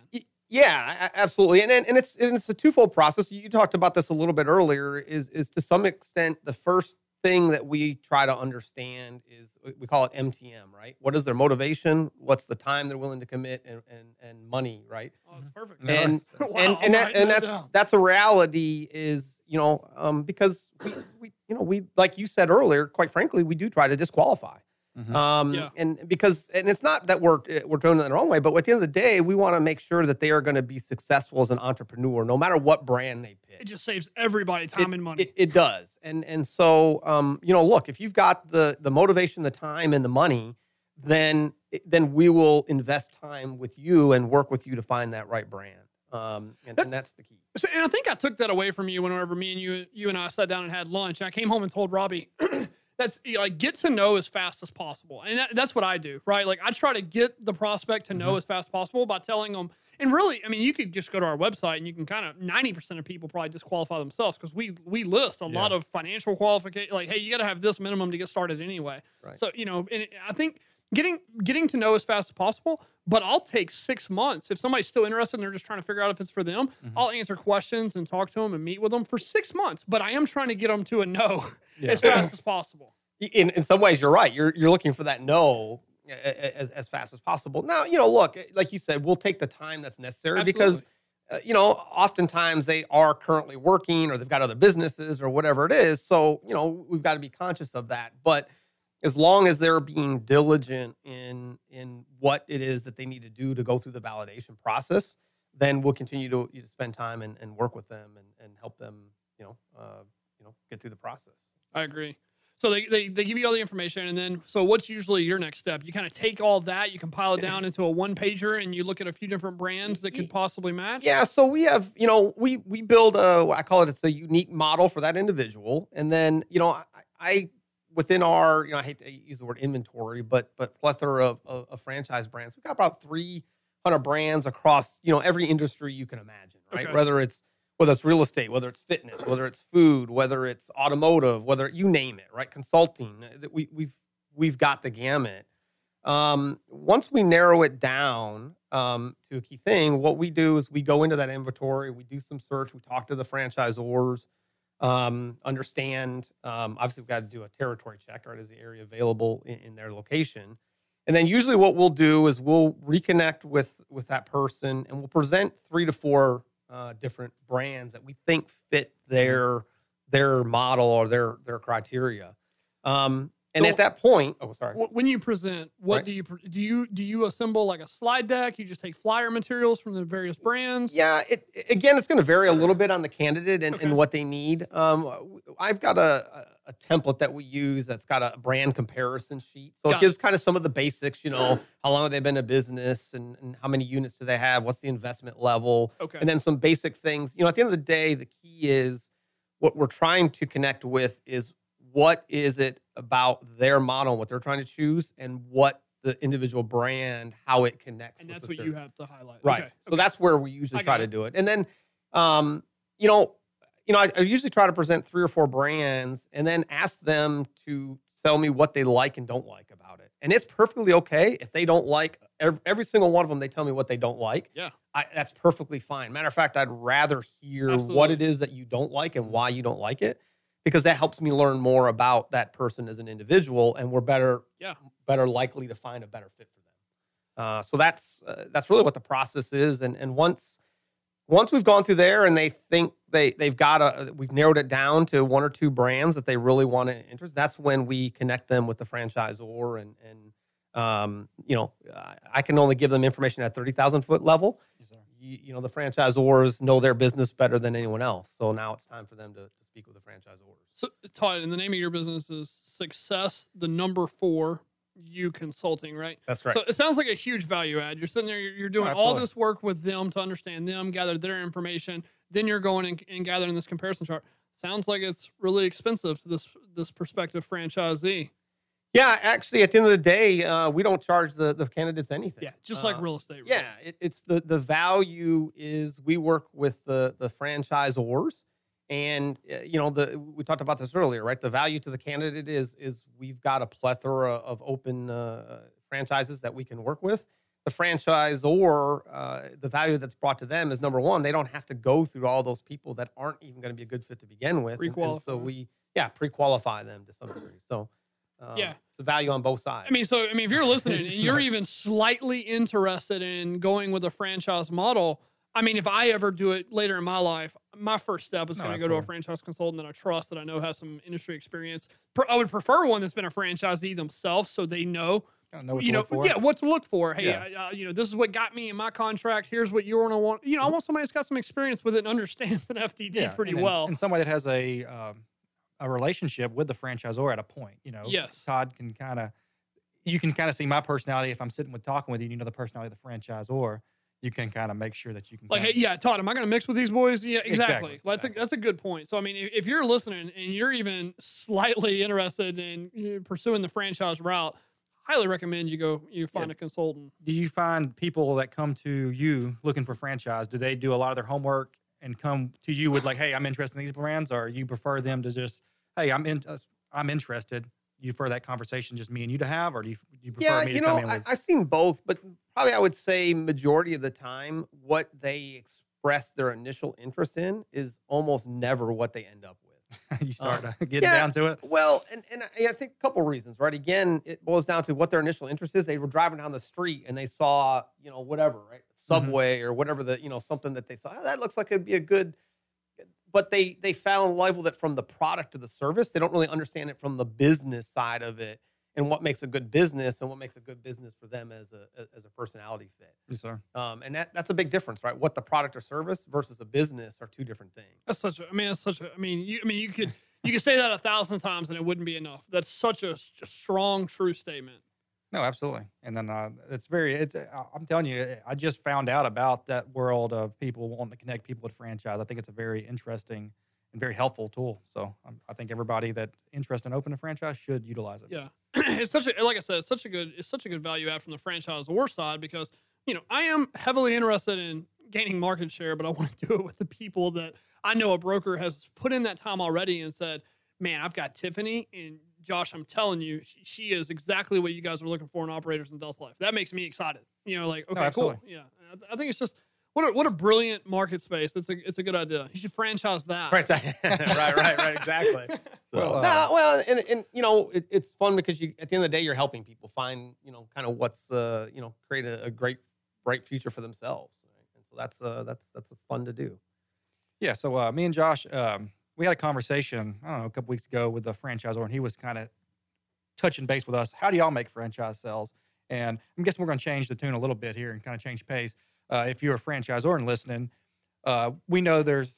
Yeah, absolutely, and and and it's and it's a twofold process. You talked about this a little bit earlier. Is is to some extent the first thing that we try to understand is we- we call it MTM, right? What is their motivation? What's the time they're willing to commit and and, and money, right? Oh, that's perfect. And Wow, and I'm and, that, and that's that's a reality. Is you know um, because we, we you know we like you said earlier. Quite frankly, we do try to disqualify. Mhm. Um, Yeah. and because and it's not that we're eh, we're doing it the wrong way, but at the end of the day, we want to make sure that they are going to be successful as an entrepreneur, no matter what brand they pick. It just saves everybody time and money. It, it does, and and so um, you know, look, if you've got the the motivation, the time, and the money, then then we will invest time with you and work with you to find that right brand. Um, and, and that's the key. So, and I think I took that away from you whenever me and you, you and I sat down and had lunch. And I came home and told Robbie, "That's you know, like get to know as fast as possible," and that, that's what I do, right? Like I try to get the prospect to know mm-hmm. as fast as possible by telling them. And really, I mean, you could just go to our website and you can kind of ninety percent of people probably disqualify themselves because we we list a lot of financial qualification. Like, hey, you got to have this minimum to get started anyway. Right. So you know, and I think getting getting to know as fast as possible. But I'll take six months if somebody's still interested and they're just trying to figure out if it's for them. I'll answer questions and talk to them and meet with them for six months. But I am trying to get them to a no as fast as possible. in in some ways you're right you're you're looking for that no a- a- as, as fast as possible now you know look like you said we'll take the time that's necessary because uh, you know oftentimes they are currently working or they've got other businesses or whatever it is so you know we've got to be conscious of that but as long as they're being diligent in in what it is that they need to do to go through the validation process then we'll continue to you know, spend time and, and work with them and, and help them you know uh, you know get through the process I agree. So they, they, they give you all the information, and then so what's usually your next step? You kind of take all that, you compile it down into a one pager, and you look at a few different brands that could possibly match. Yeah, so we have, you know, we we build a I call it it's a unique model for that individual, and then you know I, I within our you know I hate to use the word inventory, but but plethora of, of, of franchise brands, we've got about three hundred brands across you know every industry you can imagine, right? Okay. Whether it's whether it's real estate, whether it's fitness, whether it's food, whether it's automotive, whether you name it, right? Consulting, uh, that we we've we've got the gamut. Um, once we narrow it down um, to a key thing, what we do is we go into that inventory, we do some search, we talk to the franchisors, um, understand. Um, obviously, we've got to do a territory check, right? Is the area available in, in their location? And then usually, what we'll do is we'll reconnect with with that person, and we'll present three to four uh, different brands that we think fit their their model or their their criteria. Um, and So- at that point, oh, sorry. When you present, what Right. do you do? You do you assemble like a slide deck? You just take flyer materials from the various brands. Yeah, it it- again, it's going to vary a little bit on the candidate and, Okay. and what they need. Um, I've got a, a, a template that we use that's got a brand comparison sheet, so Got it it. gives kind of some of the basics. You know, how long have they been in business, and, and how many units do they have? What's the investment level? Okay. And then some basic things. You know, at the end of the day, the key is what we're trying to connect with is what is it about their model, what they're trying to choose, and what the individual brand, how it connects. and that's what you have to highlight. Right. Okay. So that's where we usually try got to do it. And then, um, you know, you know, I, I usually try to present three or four brands and then ask them to tell me what they like and don't like about it. And it's perfectly okay if they don't like every, every single one of them. They tell me what they don't like. Yeah. I, that's perfectly fine. Matter of fact, I'd rather hear what it is that you don't like and why you don't like it, because that helps me learn more about that person as an individual, and we're better, Yeah. better likely to find a better fit for them. Uh, so that's uh, that's really what the process is. And and once once we've gone through there and they think they they've got a we've narrowed it down to one or two brands that they really want to interest. That's when we connect them with the franchisor and and um, you know I- can only give them information at thirty thousand foot level. You, you know the franchisors know their business better than anyone else. So now it's time for them to, to speak with the franchisors. So Todd, and the name of your business is Success, the number four you consulting, right? That's right. So it sounds like a huge value add. You're sitting there, you're, you're doing all this work with them to understand them, gather their information. Then you're going and, and gathering this comparison chart. Sounds like it's really expensive to this this prospective franchisee. Yeah, actually, at the end of the day, uh, we don't charge the, the candidates anything. Yeah, just like Uh, real estate. really. Yeah, it, it's the the value is we work with the the franchisors, and uh, you know the we talked about this earlier, right? The value to the candidate is is we've got a plethora of open uh, franchises that we can work with. The franchisor, uh, the value that's brought to them is number one, they don't have to go through all those people that aren't even going to be a good fit to begin with. and- and so we yeah pre-qualify them to some degree. So um, Yeah. it's a value on both sides. I mean, so I mean, if you're listening and you're even slightly interested in going with a franchise model, I mean, if I ever do it later in my life, my first step is No, going to go to a franchise consultant that I trust, that I know has some industry experience. I would prefer one that's been a franchisee themselves, so they know, know what you to know, look for. yeah, what to look for. Hey, Yeah. uh, uh, you know, this is what got me in my contract. Here's what you're going to want. You know, I want somebody that's got some experience with it and understands an FDD pretty and well. And somebody that has a um, a relationship with the franchisor at a point. You know, Yes. Todd can kind of you can kind of see my personality if I'm sitting with talking with you. and You know the personality of the franchisor. You can kind of make sure that you can Like, hey, yeah, Todd, am I going to mix with these boys? Yeah, exactly. Exactly, That's a that's a good point. So, I mean, if, if you're listening and you're even slightly interested in pursuing the franchise route, highly recommend you go you find a consultant. do you find people that come to you looking for franchise? Do they do a lot of their homework and come to you with like, hey, I'm interested in these brands, or you prefer them to just, hey, I'm in, uh, I'm interested. You prefer that conversation just me and you to have, or do you, do you prefer yeah, me to you come know, in I, with? I've seen both, but probably I would say majority of the time, what they express their initial interest in is almost never what they end up with. you start uh, getting yeah, down to it. Well, and, and I, I think a couple reasons, right? Again, it boils down to what their initial interest is. They were driving down the street and they saw, you know, whatever, right? Subway or whatever the, you know, something that they saw. "Oh, that looks like it'd be a good. But they they found level that from the product to the service, they don't really understand it from the business side of it and what makes a good business and what makes a good business for them as a as a personality fit. Yes, sir. Um, and that that's a big difference, right? What the product or service versus a business are two different things. That's such a. I mean, that's such a. I mean, you. I mean, you could you could say that a thousand times and it wouldn't be enough. That's such a strong, true statement. No, absolutely. And then uh, it's very, it's, uh, I'm telling you, I just found out about that world of people wanting to connect people with franchise. I think it's a very interesting and very helpful tool. So um, I think everybody that's interested in opening a franchise should utilize it. Yeah, it's such a like I said, it's such a good it's such a good value add from the franchisor side because you know I am heavily interested in gaining market share, but I want to do it with the people that I know a broker has put in that time already and said, "Man, I've got Tiffany and Josh. I'm telling you, she, she is exactly what you guys are looking for in operators in Delta Life." That makes me excited. You know, like okay, cool, yeah. I I think it's just. What a, what a brilliant market space. It's a it's a good idea. You should franchise that. Right, right, right, right, exactly. So, Well, uh, no, well, and, and you know, it, it's fun because you at the end of the day, you're helping people find, you know, kind of what's, uh, you know, create a, a great, bright future for themselves. Right? And so that's, uh, that's, that's fun to do. Yeah. So uh, me and Josh, um, we had a conversation, I don't know, a couple weeks ago with the franchisor, and he was kind of touching base with us. How do y'all make franchise sales? And I'm guessing we're going to change the tune a little bit here and kind of change pace. Uh, if you're a franchisor and listening, uh, we know there's.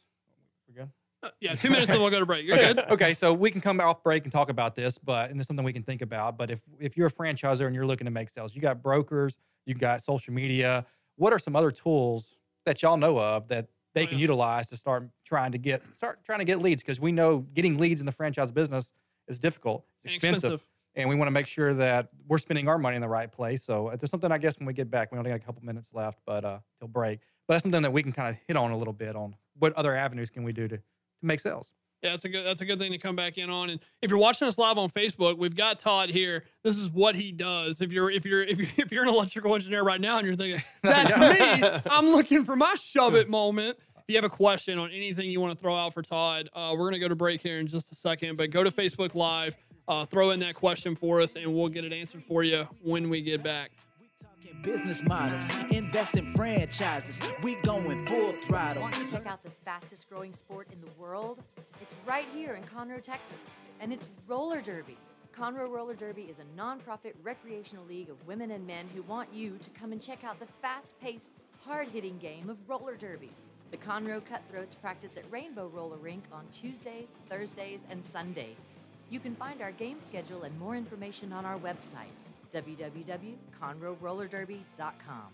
We're good. Uh, yeah, two minutes and we'll go to break. You're okay. good. okay, so we can come off break and talk about this, but and it's something we can think about. But if if you're a franchisor and you're looking to make sales, you got brokers, you got social media. What are some other tools that y'all know of that they Oh, can yeah. utilize to start trying to get start trying to get leads? Because we know getting leads in the franchise business is difficult, it's And expensive, and we want to make sure that we're spending our money in the right place. So it's something I guess when we get back, we only got a couple minutes left, but uh, till break. But that's something that we can kind of hit on a little bit on what other avenues can we do to, to make sales. Yeah, that's a good that's a good thing to come back in on. And if you're watching us live on Facebook, we've got Todd here. This is what he does. If you're if you're if you're if you're an electrical engineer right now and you're thinking that's me, I'm looking for my shove it moment. If you have a question on anything you want to throw out for Todd, uh, we're gonna go to break here in just a second. But go to Facebook Live, uh, throw in that question for us, and we'll get it answered for you when we get back. We're talking business models, invest in franchises. We going full throttle. Want to check out the fastest growing sport in the world? It's right here in Conroe, Texas, and it's roller derby. Conroe Roller Derby is a nonprofit recreational league of women and men who want you to come and check out the fast paced, hard hitting game of roller derby. The Conroe Cutthroats practice at Rainbow Roller Rink on Tuesdays, Thursdays, and Sundays. You can find our game schedule and more information on our website, www.conroerollerderby.com.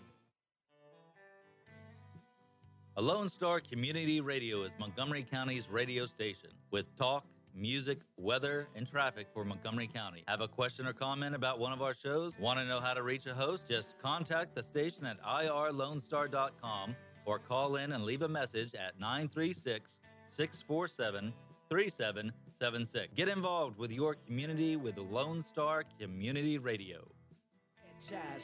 A Lone Star Community Radio is Montgomery County's radio station with talk, music, weather, and traffic for Montgomery County. Have a question or comment about one of our shows? Want to know how to reach a host? Just contact the station at irlonestar.com or call in and leave a message at 936 647 3776. Get involved with your community with Lone Star Community Radio.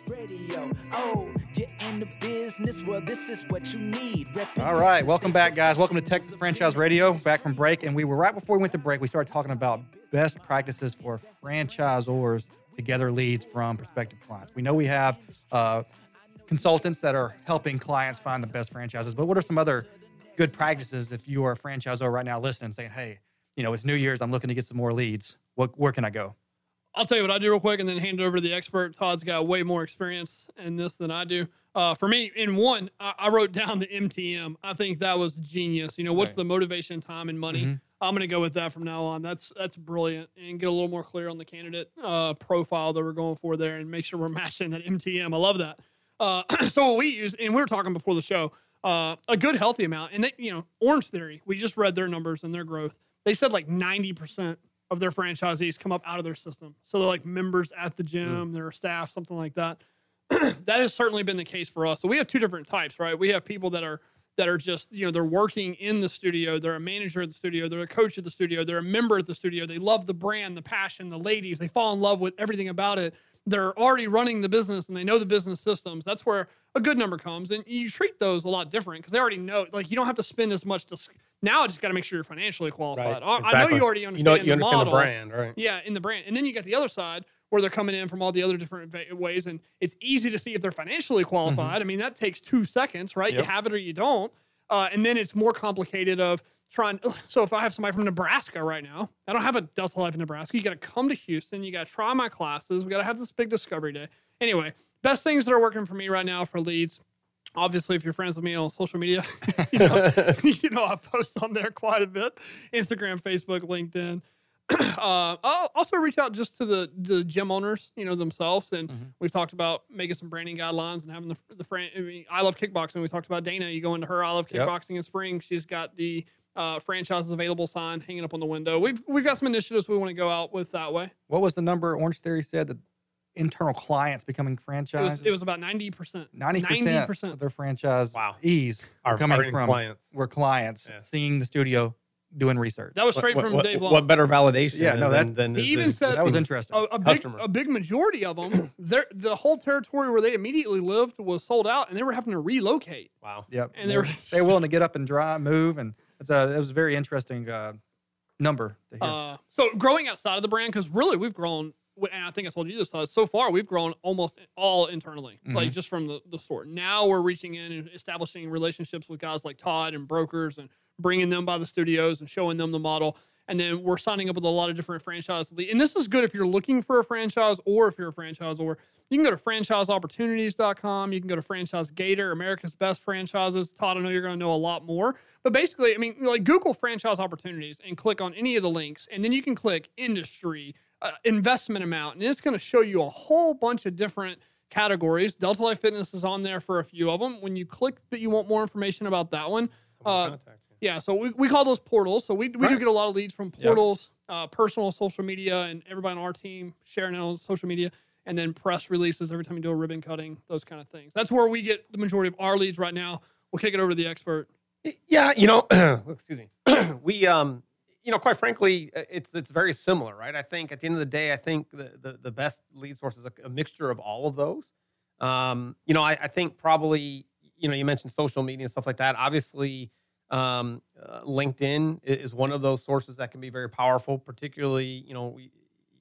Radio. Oh, you're in the business. Well, this is what you need. Reppin' All right, welcome back, guys. Welcome to Texas Franchise Radio. Back from break, and we were right before we went to break. We started talking about best practices for franchisors to gather leads from prospective clients. We know we have uh, consultants that are helping clients find the best franchises, but what are some other good practices if you are a franchisor right now listening, saying, "Hey, you know, it's New Year's. I'm looking to get some more leads. What, where can I go?" I'll tell you what I do real quick and then hand it over to the expert. Todd's got way more experience in this than I do. Uh, for me, in one, I, I wrote down the MTM. I think that was genius. You know, what's Right. the motivation, time, and money? Mhm. I'm going to go with that from now on. That's that's brilliant, and get a little more clear on the candidate uh, profile that we're going for there, and make sure we're matching that MTM. I love that. Uh, so what we use, and we were talking before the show, uh, a good healthy amount, and they, you know, Orangetheory. We just read their numbers and their growth. They said like 90 percent of their franchisees come up out of their system. So they're like members at the gym, mm. their staff, something like that. that has certainly been the case for us. So we have two different types, right? We have people that are that are just, you know, they're working in the studio, they're a manager of the studio, they're a coach of the studio, they're a member of the studio, they love the brand, the passion, the ladies, they fall in love with everything about it. They're already running the business and they know the business systems. That's where a good number comes. And you treat those a lot different because they already know, like, you don't have to spend as much. To, now I just got to make sure you're financially qualified. I, I know you already You understand know, the you understand model. the brand, right? Yeah, in the brand. And then you got the other side where they're coming in from all the other different ways. And it's easy to see if they're financially qualified. I mean, that takes two seconds, right? You have it or you don't. Uh, and then it's more complicated of trying. So if I have somebody from Nebraska right now, I don't have a Delta Life in Nebraska. You got to come to Houston. You got to try my classes. We got to have this big discovery day. Anyway, best things that are working for me right now for leads. Obviously, if you're friends with me on social media, you know, you know I post on there quite a bit. Instagram, Facebook, LinkedIn. uh, I'll also reach out just to the the gym owners, you know themselves, and we've talked about making some branding guidelines and having the the fran- I, mean, I love kickboxing. We talked about Dana. You go into her I love Yep. kickboxing in spring. She's got the uh, franchises available sign hanging up on the window. We've we've got some initiatives we want to go out with that way. What was the number Orangetheory said that internal clients becoming It was it was about ninety percent. Ninety percent 90%. of their franchise Wow. ease Are- are coming from clients. were clients Yeah. seeing the studio doing research. That was straight what, from what, Dave Long. what better validation? Yeah, no, that's- than, He even said- that was interesting. a, a big a big majority of them, the whole territory where they immediately lived was sold out, and they were having to relocate. Wow. Yep. And they they were were- they were willing to get up and drive, move, and it's a it was a very interesting uh, number to hear. Uh, so growing outside of the brand, because really we've grown, and I think I told you this, Todd, so far we've grown almost all internally, like mm-hmm. just from the, the store. Now we're reaching in and establishing relationships with guys like Todd and brokers and bringing them by the studios and showing them the model. And then we're signing up with a lot of different franchise. le- And this is good if you're looking for a franchise or if you're a franchisor. You can go to franchiseopportunities.com. You can go to Franchise Gator, America's Best Franchises. Todd, I know you're going to know a lot more. But basically, I mean, like Google franchise opportunities and click on any of the links, and then you can click industry, uh, investment amount, and it's going to show you a whole bunch of different categories. Delta Life Fitness is on there for a few of them. When you click that you want more information about that one, uh, yeah, so we, we call those portals. So we, we do get a lot of leads from Yep. portals, uh, personal social media, and everybody on our team sharing it on social media, and then press releases every time you do a ribbon cutting, those kind of things. That's where we get the majority of our leads right now. We'll kick it over to the expert. Yeah, you know, excuse me. we, um, you know, quite frankly, uh, it's it's very similar, right? I think at the end of the day, I think the the, the best lead source is a, a mixture of all of those. Um, you know, I, I think probably, you know, you mentioned social media and stuff like that. Obviously, um, uh, LinkedIn is one of those sources that can be very powerful, particularly, you know,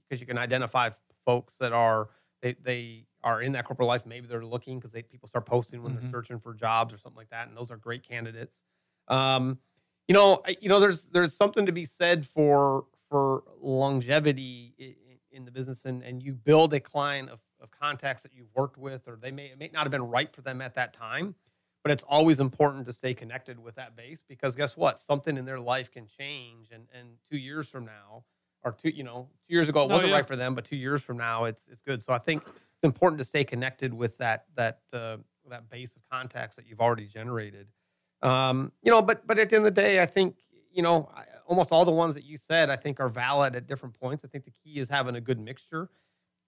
because you can identify folks that are they they are in that corporate life. Maybe they're looking because they people start posting when Mhm. they're searching for jobs or something like that, and those are great candidates. Um, you know, you know, there's there's something to be said for for longevity in the business, and and you build a client of, of contacts that you've worked with, or they may it may not have been right for them at that time, but it's always important to stay connected with that base because guess what? Something in their life can change, and and two years from now, or two, you know, two years ago it Oh, wasn't yeah. right for them, but two years from now it's it's good. So I think it's important to stay connected with that that uh, that base of contacts that you've already generated. Um, you know, but but at the end of the day, I think you know I, almost all the ones that you said I think are valid at different points. I think the key is having a good mixture.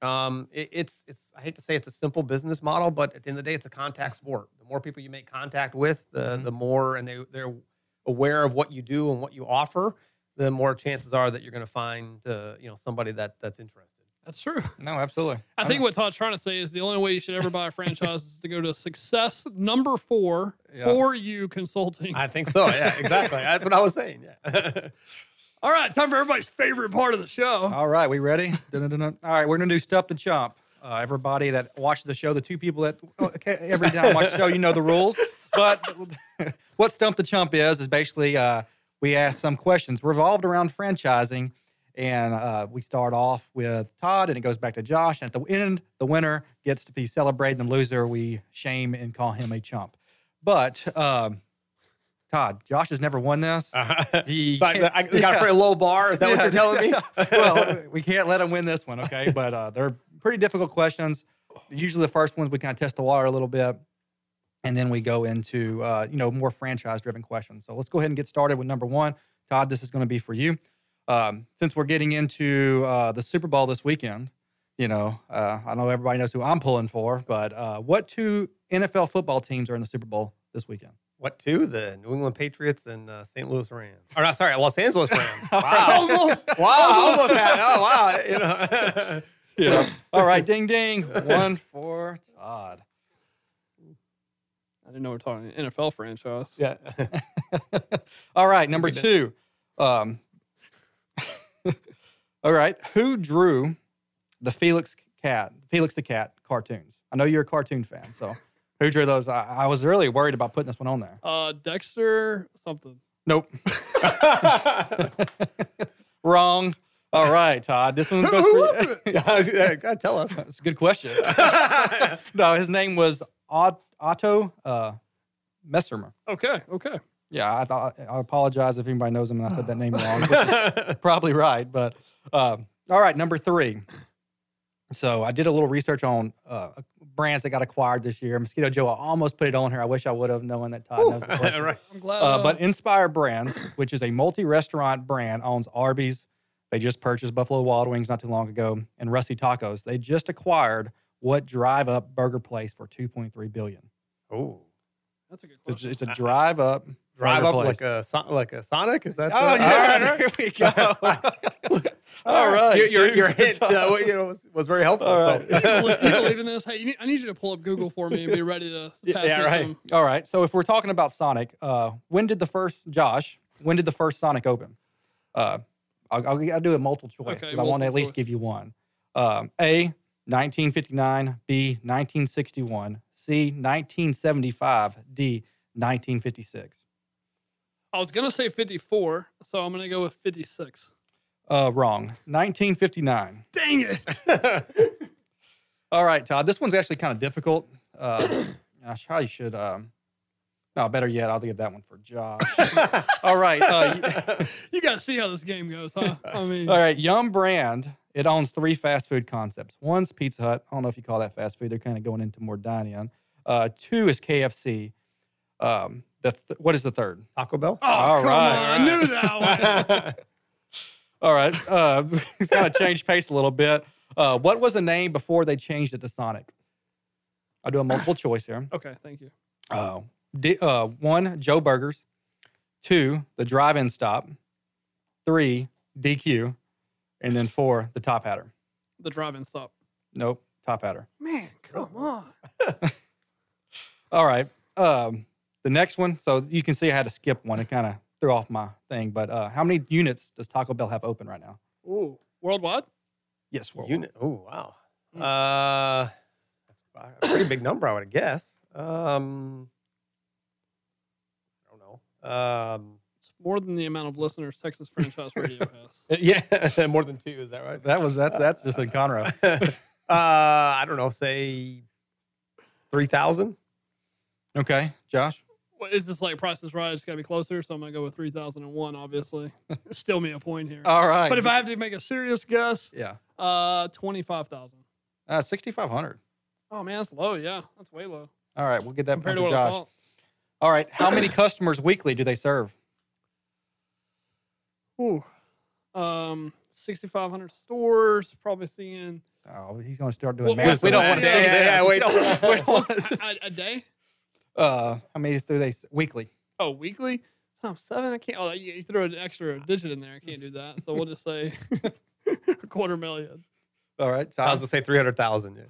Um, it, it's it's I hate to say it's a simple business model, but at the end of the day, it's a contact sport. The more people you make contact with, the Mhm. the more and they they're aware of what you do and what you offer, the more chances are that you're going to find uh, you know somebody that that's interested. That's true. No, absolutely. I think what Todd's trying to say is the only way you should ever buy a franchise is to go to success number four Yeah. for you consulting. I think so. Yeah, exactly. That's what I was saying. Yeah. All right, time for everybody's favorite part of the show. All right, we ready? Dun-dun-dun-dun. All right, we're gonna do Stump the Chump. Uh, everybody that watches the show, the two people that okay, every time I watch the show, you know the rules. But what Stump the Chump is is basically uh, we ask some questions revolved around franchising, and uh, we start off with Todd, and it goes back to Josh. And at the end, the winner gets to be celebrated, and the loser we shame and call him a chump. But um, Todd, Josh has never won this. He So I, I got yeah. a pretty low bar. Is that what you're telling me? well, we can't let him win this one, okay? But uh, they're pretty difficult questions. Usually, the first ones we kind of test the water a little bit, and then we go into uh, you know more franchise-driven questions. So let's go ahead and get started with number one. Todd, this is going to be for you. Um, since we're getting into uh, the Super Bowl this weekend, you know, uh, I know everybody knows who I'm pulling for, but uh, what two NFL football teams are in the Super Bowl this weekend? What two? The New England Patriots and uh, St. Louis Rams. Or not? Sorry, Los Angeles Rams. Wow. Almost. wow. Almost had. Oh wow. You know. Yeah. All right, ding ding. One for Todd. I didn't know we are talking NFL franchise. yeah. All right, number two. Um, all right, who drew the Felix cat, Felix the cat cartoons? I know you're a cartoon fan, so who drew those? I, I was really worried about putting this one on there. Uh, Dexter something. Nope, wrong. All right, Todd. This one goes for yeah, I was- yeah, gotta tell us. It's a good question. no, his name was Otto uh, Messermer. Okay, okay. Yeah, I I apologize if anybody knows him and I said that name wrong. probably right, but um, all right, number three. So I did a little research on uh, brands that got acquired this year. Mosquito Joe, I almost put it on here. I wish I would have, knowing that Todd knows the question. right. I'm glad. Uh, but Inspire Brands, which is a multi-restaurant brand, owns Arby's. They just purchased Buffalo Wild Wings not too long ago, and Rusty Tacos. They just acquired what drive-up burger place for 2.3 billion. Oh. that's a good It's, question. it's a drive-up Drive up like a like a Sonic. Is that? Oh uh, yeah, all right, there we go. all All right, Your your, your hint, uh, you know, was, was very helpful. All so- you, believe, in this? Hey, you need, I need you to pull up Google for me and be ready to Yeah, pass yeah, right. some- All right. So if we're talking about Sonic, uh, when did the first Josh? When did the first Sonic open? Uh, I'll, I'll, I'll do a multiple choice Okay, because I want to at multiple least choice. give you one. Um, A. 1959. B. 1961. C. 1975. D. 1956. I was gonna say 54, so I'm gonna go with 56. Uh, wrong. 1959. Dang it! All right, Todd. This one's actually kind of difficult. Uh, I probably should. Um, no, better yet, I'll give that one for Josh. All right. Uh, You gotta see how this game goes, huh? I mean, All right, Yum Brand. It owns three fast food concepts. One's Pizza Hut. I don't know if you call that fast food. They're kind of going into more dining. Uh, two is KFC. Um, the th- what is the third? Taco Bell. oh, all come right, on, I knew that one. All right, uh, it's kind of changed pace a little bit. Uh, what was the name before they changed it to Sonic? I'll do a multiple choice here. Okay, thank you. Uh, D- uh, one, Joe Burgers. Two, the drive-in stop. Three, DQ, and then four, the Top Hatter. The drive-in stop. Nope, Top Hatter. Man, come on. All right. Um, the next one. So you can see I had to skip one. It kind of threw off my thing. But uh, how many units does Taco Bell have open right now? Ooh, worldwide? Yes, worldwide. Unit. Oh wow. Hmm. Uh, that's a pretty big number, I would guess. Um, I don't know. Um, It's more than the amount of listeners Texas Franchise Radio has. Yeah, more than two. Is that right? That was that's that's just in Conroe. uh, I don't know. Say three thousand. Okay, Josh. What, is this like Price is Right? It's got to be closer, so I'm gonna go with three thousand and one. Obviously, still me a point here. All right. But if I have to make a serious guess, yeah, uh, twenty five thousand. uh, 6,500. Oh man, that's low. Yeah, that's way low All right, we'll get that compared point to to what Josh. All right, how many customers weekly do they serve? Ooh, um, sixty five hundred stores. Probably seeing Oh, he's going to start doing Well, math. We don't want to math? say Yeah, that. yeah, We wait. don't- we don't wanna- a, a day. Uh, how many do they s- weekly? Oh, weekly times seven. I can't. Oh, you, you throw an extra digit in there. I can't do that. So we'll just say a quarter million. All right, so I was gonna say three hundred thousand. Yeah,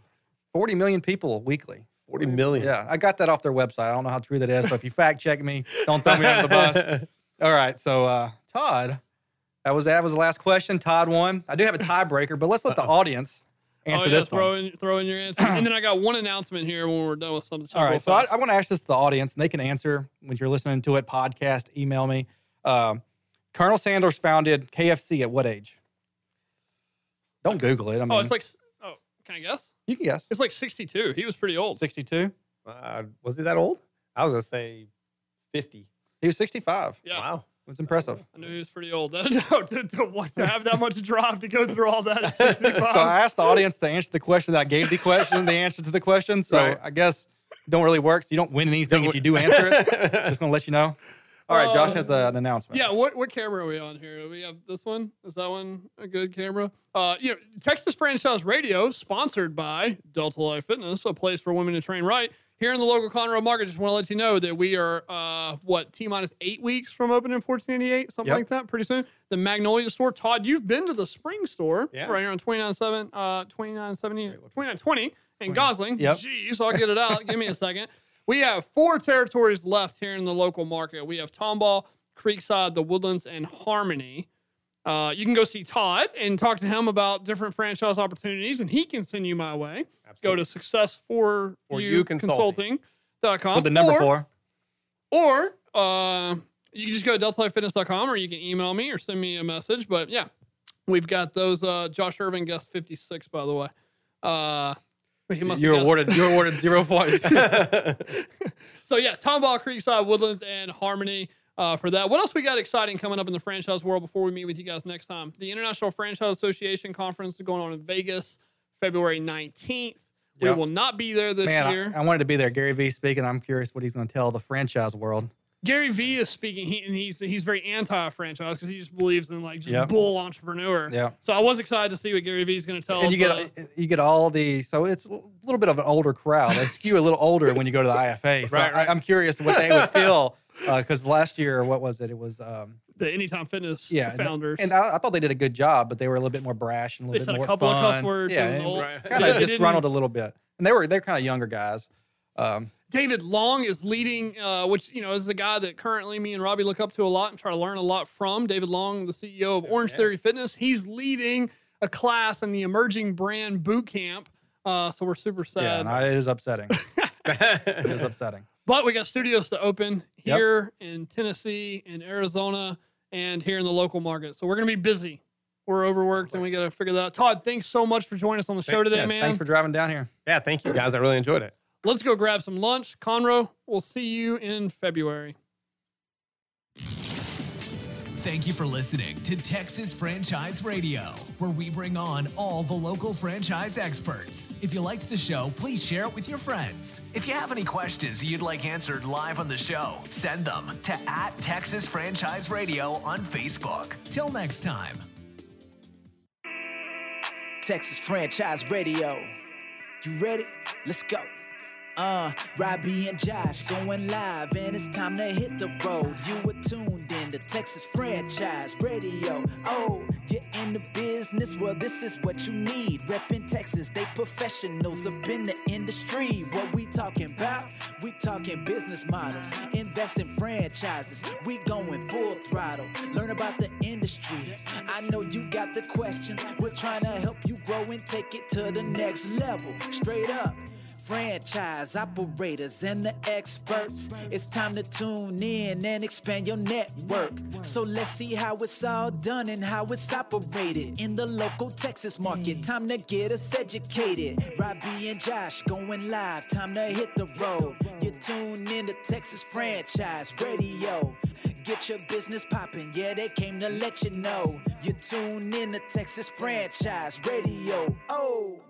40 million people weekly. forty million. Yeah, I got that off their website. I don't know how true that is. So if you fact check me, don't throw me under the bus. All right, so uh, Todd, that was that was the last question. Todd won. I do have a tiebreaker, but let's let the audience answer oh, yeah, this throw one. in throw in your answer. and then I got one announcement here when we're done with something. All right, so I, I want to ask this to the audience, and they can answer when you're listening to it. Podcast, email me. Um, Colonel Sanders founded KFC at what age? Don't Google it. I mean, oh, it's like. Oh, can I guess? you can guess. It's like 62. He was pretty old. 62. Uh, was he that old? I was gonna say fifty. He was 65. Yeah. Wow. It was impressive. I knew he was pretty old. no, to, to, what, to have that much drive to go through all that at So I asked the audience to answer the question that I gave the question, the answer to the question. So Right. I guess it don't really work. So you don't win anything if you do answer it. Just gonna let you know. All right, Josh has uh, an announcement. Yeah, what what camera are we on here? Do we have this one? Is that one a good camera? Uh, you know, Texas Franchise Radio, sponsored by Delta Life Fitness, a place for women to train right. Here in the local Conroe market, just want to let you know that we are uh what T minus eight weeks from opening 1488, something Yep. like that. Pretty soon, the Magnolia store. Todd, you've been to the spring store Yeah. right here on 297 uh 2970 2920 in Gosling. Yep. Jeez, I'll get it out. Give me a second. We have four territories left here in the local market. We have Tomball, Creekside, the Woodlands, and Harmony. Uh, you can go see Todd and talk to him about different franchise opportunities, and he can send you my way. Go to success for, For you You Consulting. consulting.com. With the number or, four. Or uh, you can just go to deltalifefitness.com or you can email me or send me a message. But yeah, we've got those. Uh, Josh Irving guest 56, by the way. He must You're awarded. You're awarded zero points. so yeah, Tomball, Creekside, Woodlands, and Harmony uh, for that. What else we got exciting coming up in the franchise world before we meet with you guys next time? The International Franchise Association conference is going on in Vegas, February 19th. We Yep. will not be there this Man, year. I, I wanted to be there. Gary Vee speaking. I'm curious what he's going to tell the franchise world. Gary Vee is speaking, he, and he's he's very anti-franchise because he just believes in like just Yep. bull entrepreneur. Yeah. So I was excited to see what Gary Vee is going to tell. and you the- get you get all the so it's a little bit of an older crowd. They skew a little older when you go to the IFA. So Right, right. I, am curious what they would feel because last year, what was it? It was um, the Anytime Fitness yeah, and- founders. and I, I thought they did a good job, but they were a little bit more brash and a They little said bit a more couple of fun. cuss words Yeah, and and old- Right. kind of didn't- disgruntled a little bit, and they were they're kind of younger guys. Um, David Long is leading, uh, which you know is the guy that currently me and Robbie look up to a lot and try to learn a lot from. David Long, the CEO of Orange yeah. Theory Fitness, he's leading a class in the Emerging Brand Boot Camp. Uh, so we're super yeah, sad. no, it is upsetting. it is upsetting. But we got studios to open Yep. here in Tennessee, in Arizona, and here in the local market. So we're gonna be busy. We're overworked and we got to figure that out. Todd, thanks so much for joining us on the show today, Yeah, man. Thanks for driving down here. yeah, thank you guys. I really enjoyed it. Let's go grab some lunch. Conroe, we'll see you in February. Thank you for listening to Texas Franchise Radio, where we bring on all the local franchise experts. If you liked the show, please share it with your friends. If you have any questions you'd like answered live on the show, send them to at Texas Franchise Radio on Facebook. Till next time. Texas Franchise Radio. You ready? Let's go. Uh, Robbie and Josh going live, and it's time to hit the road. You were tuned in to Texas Franchise Radio. Oh, you're in the business? Well, this is what you need. Reppin' Texas, they professionals up in the industry. What we talking about? We talking business models, invest in franchises. We going full throttle. Learn about the industry. I know you got the questions. We're trying to help you grow and take it to the next level. Straight up. Franchise operators and the experts. It's time to tune in and expand your network. So let's see how it's all done and how it's operated in the local Texas market. Time to get us educated. Robbie and Josh going live. Time to hit the road. You tune in to Texas Franchise Radio. Get your business popping, yeah, they came to let you know. You tune in to Texas Franchise Radio. Oh.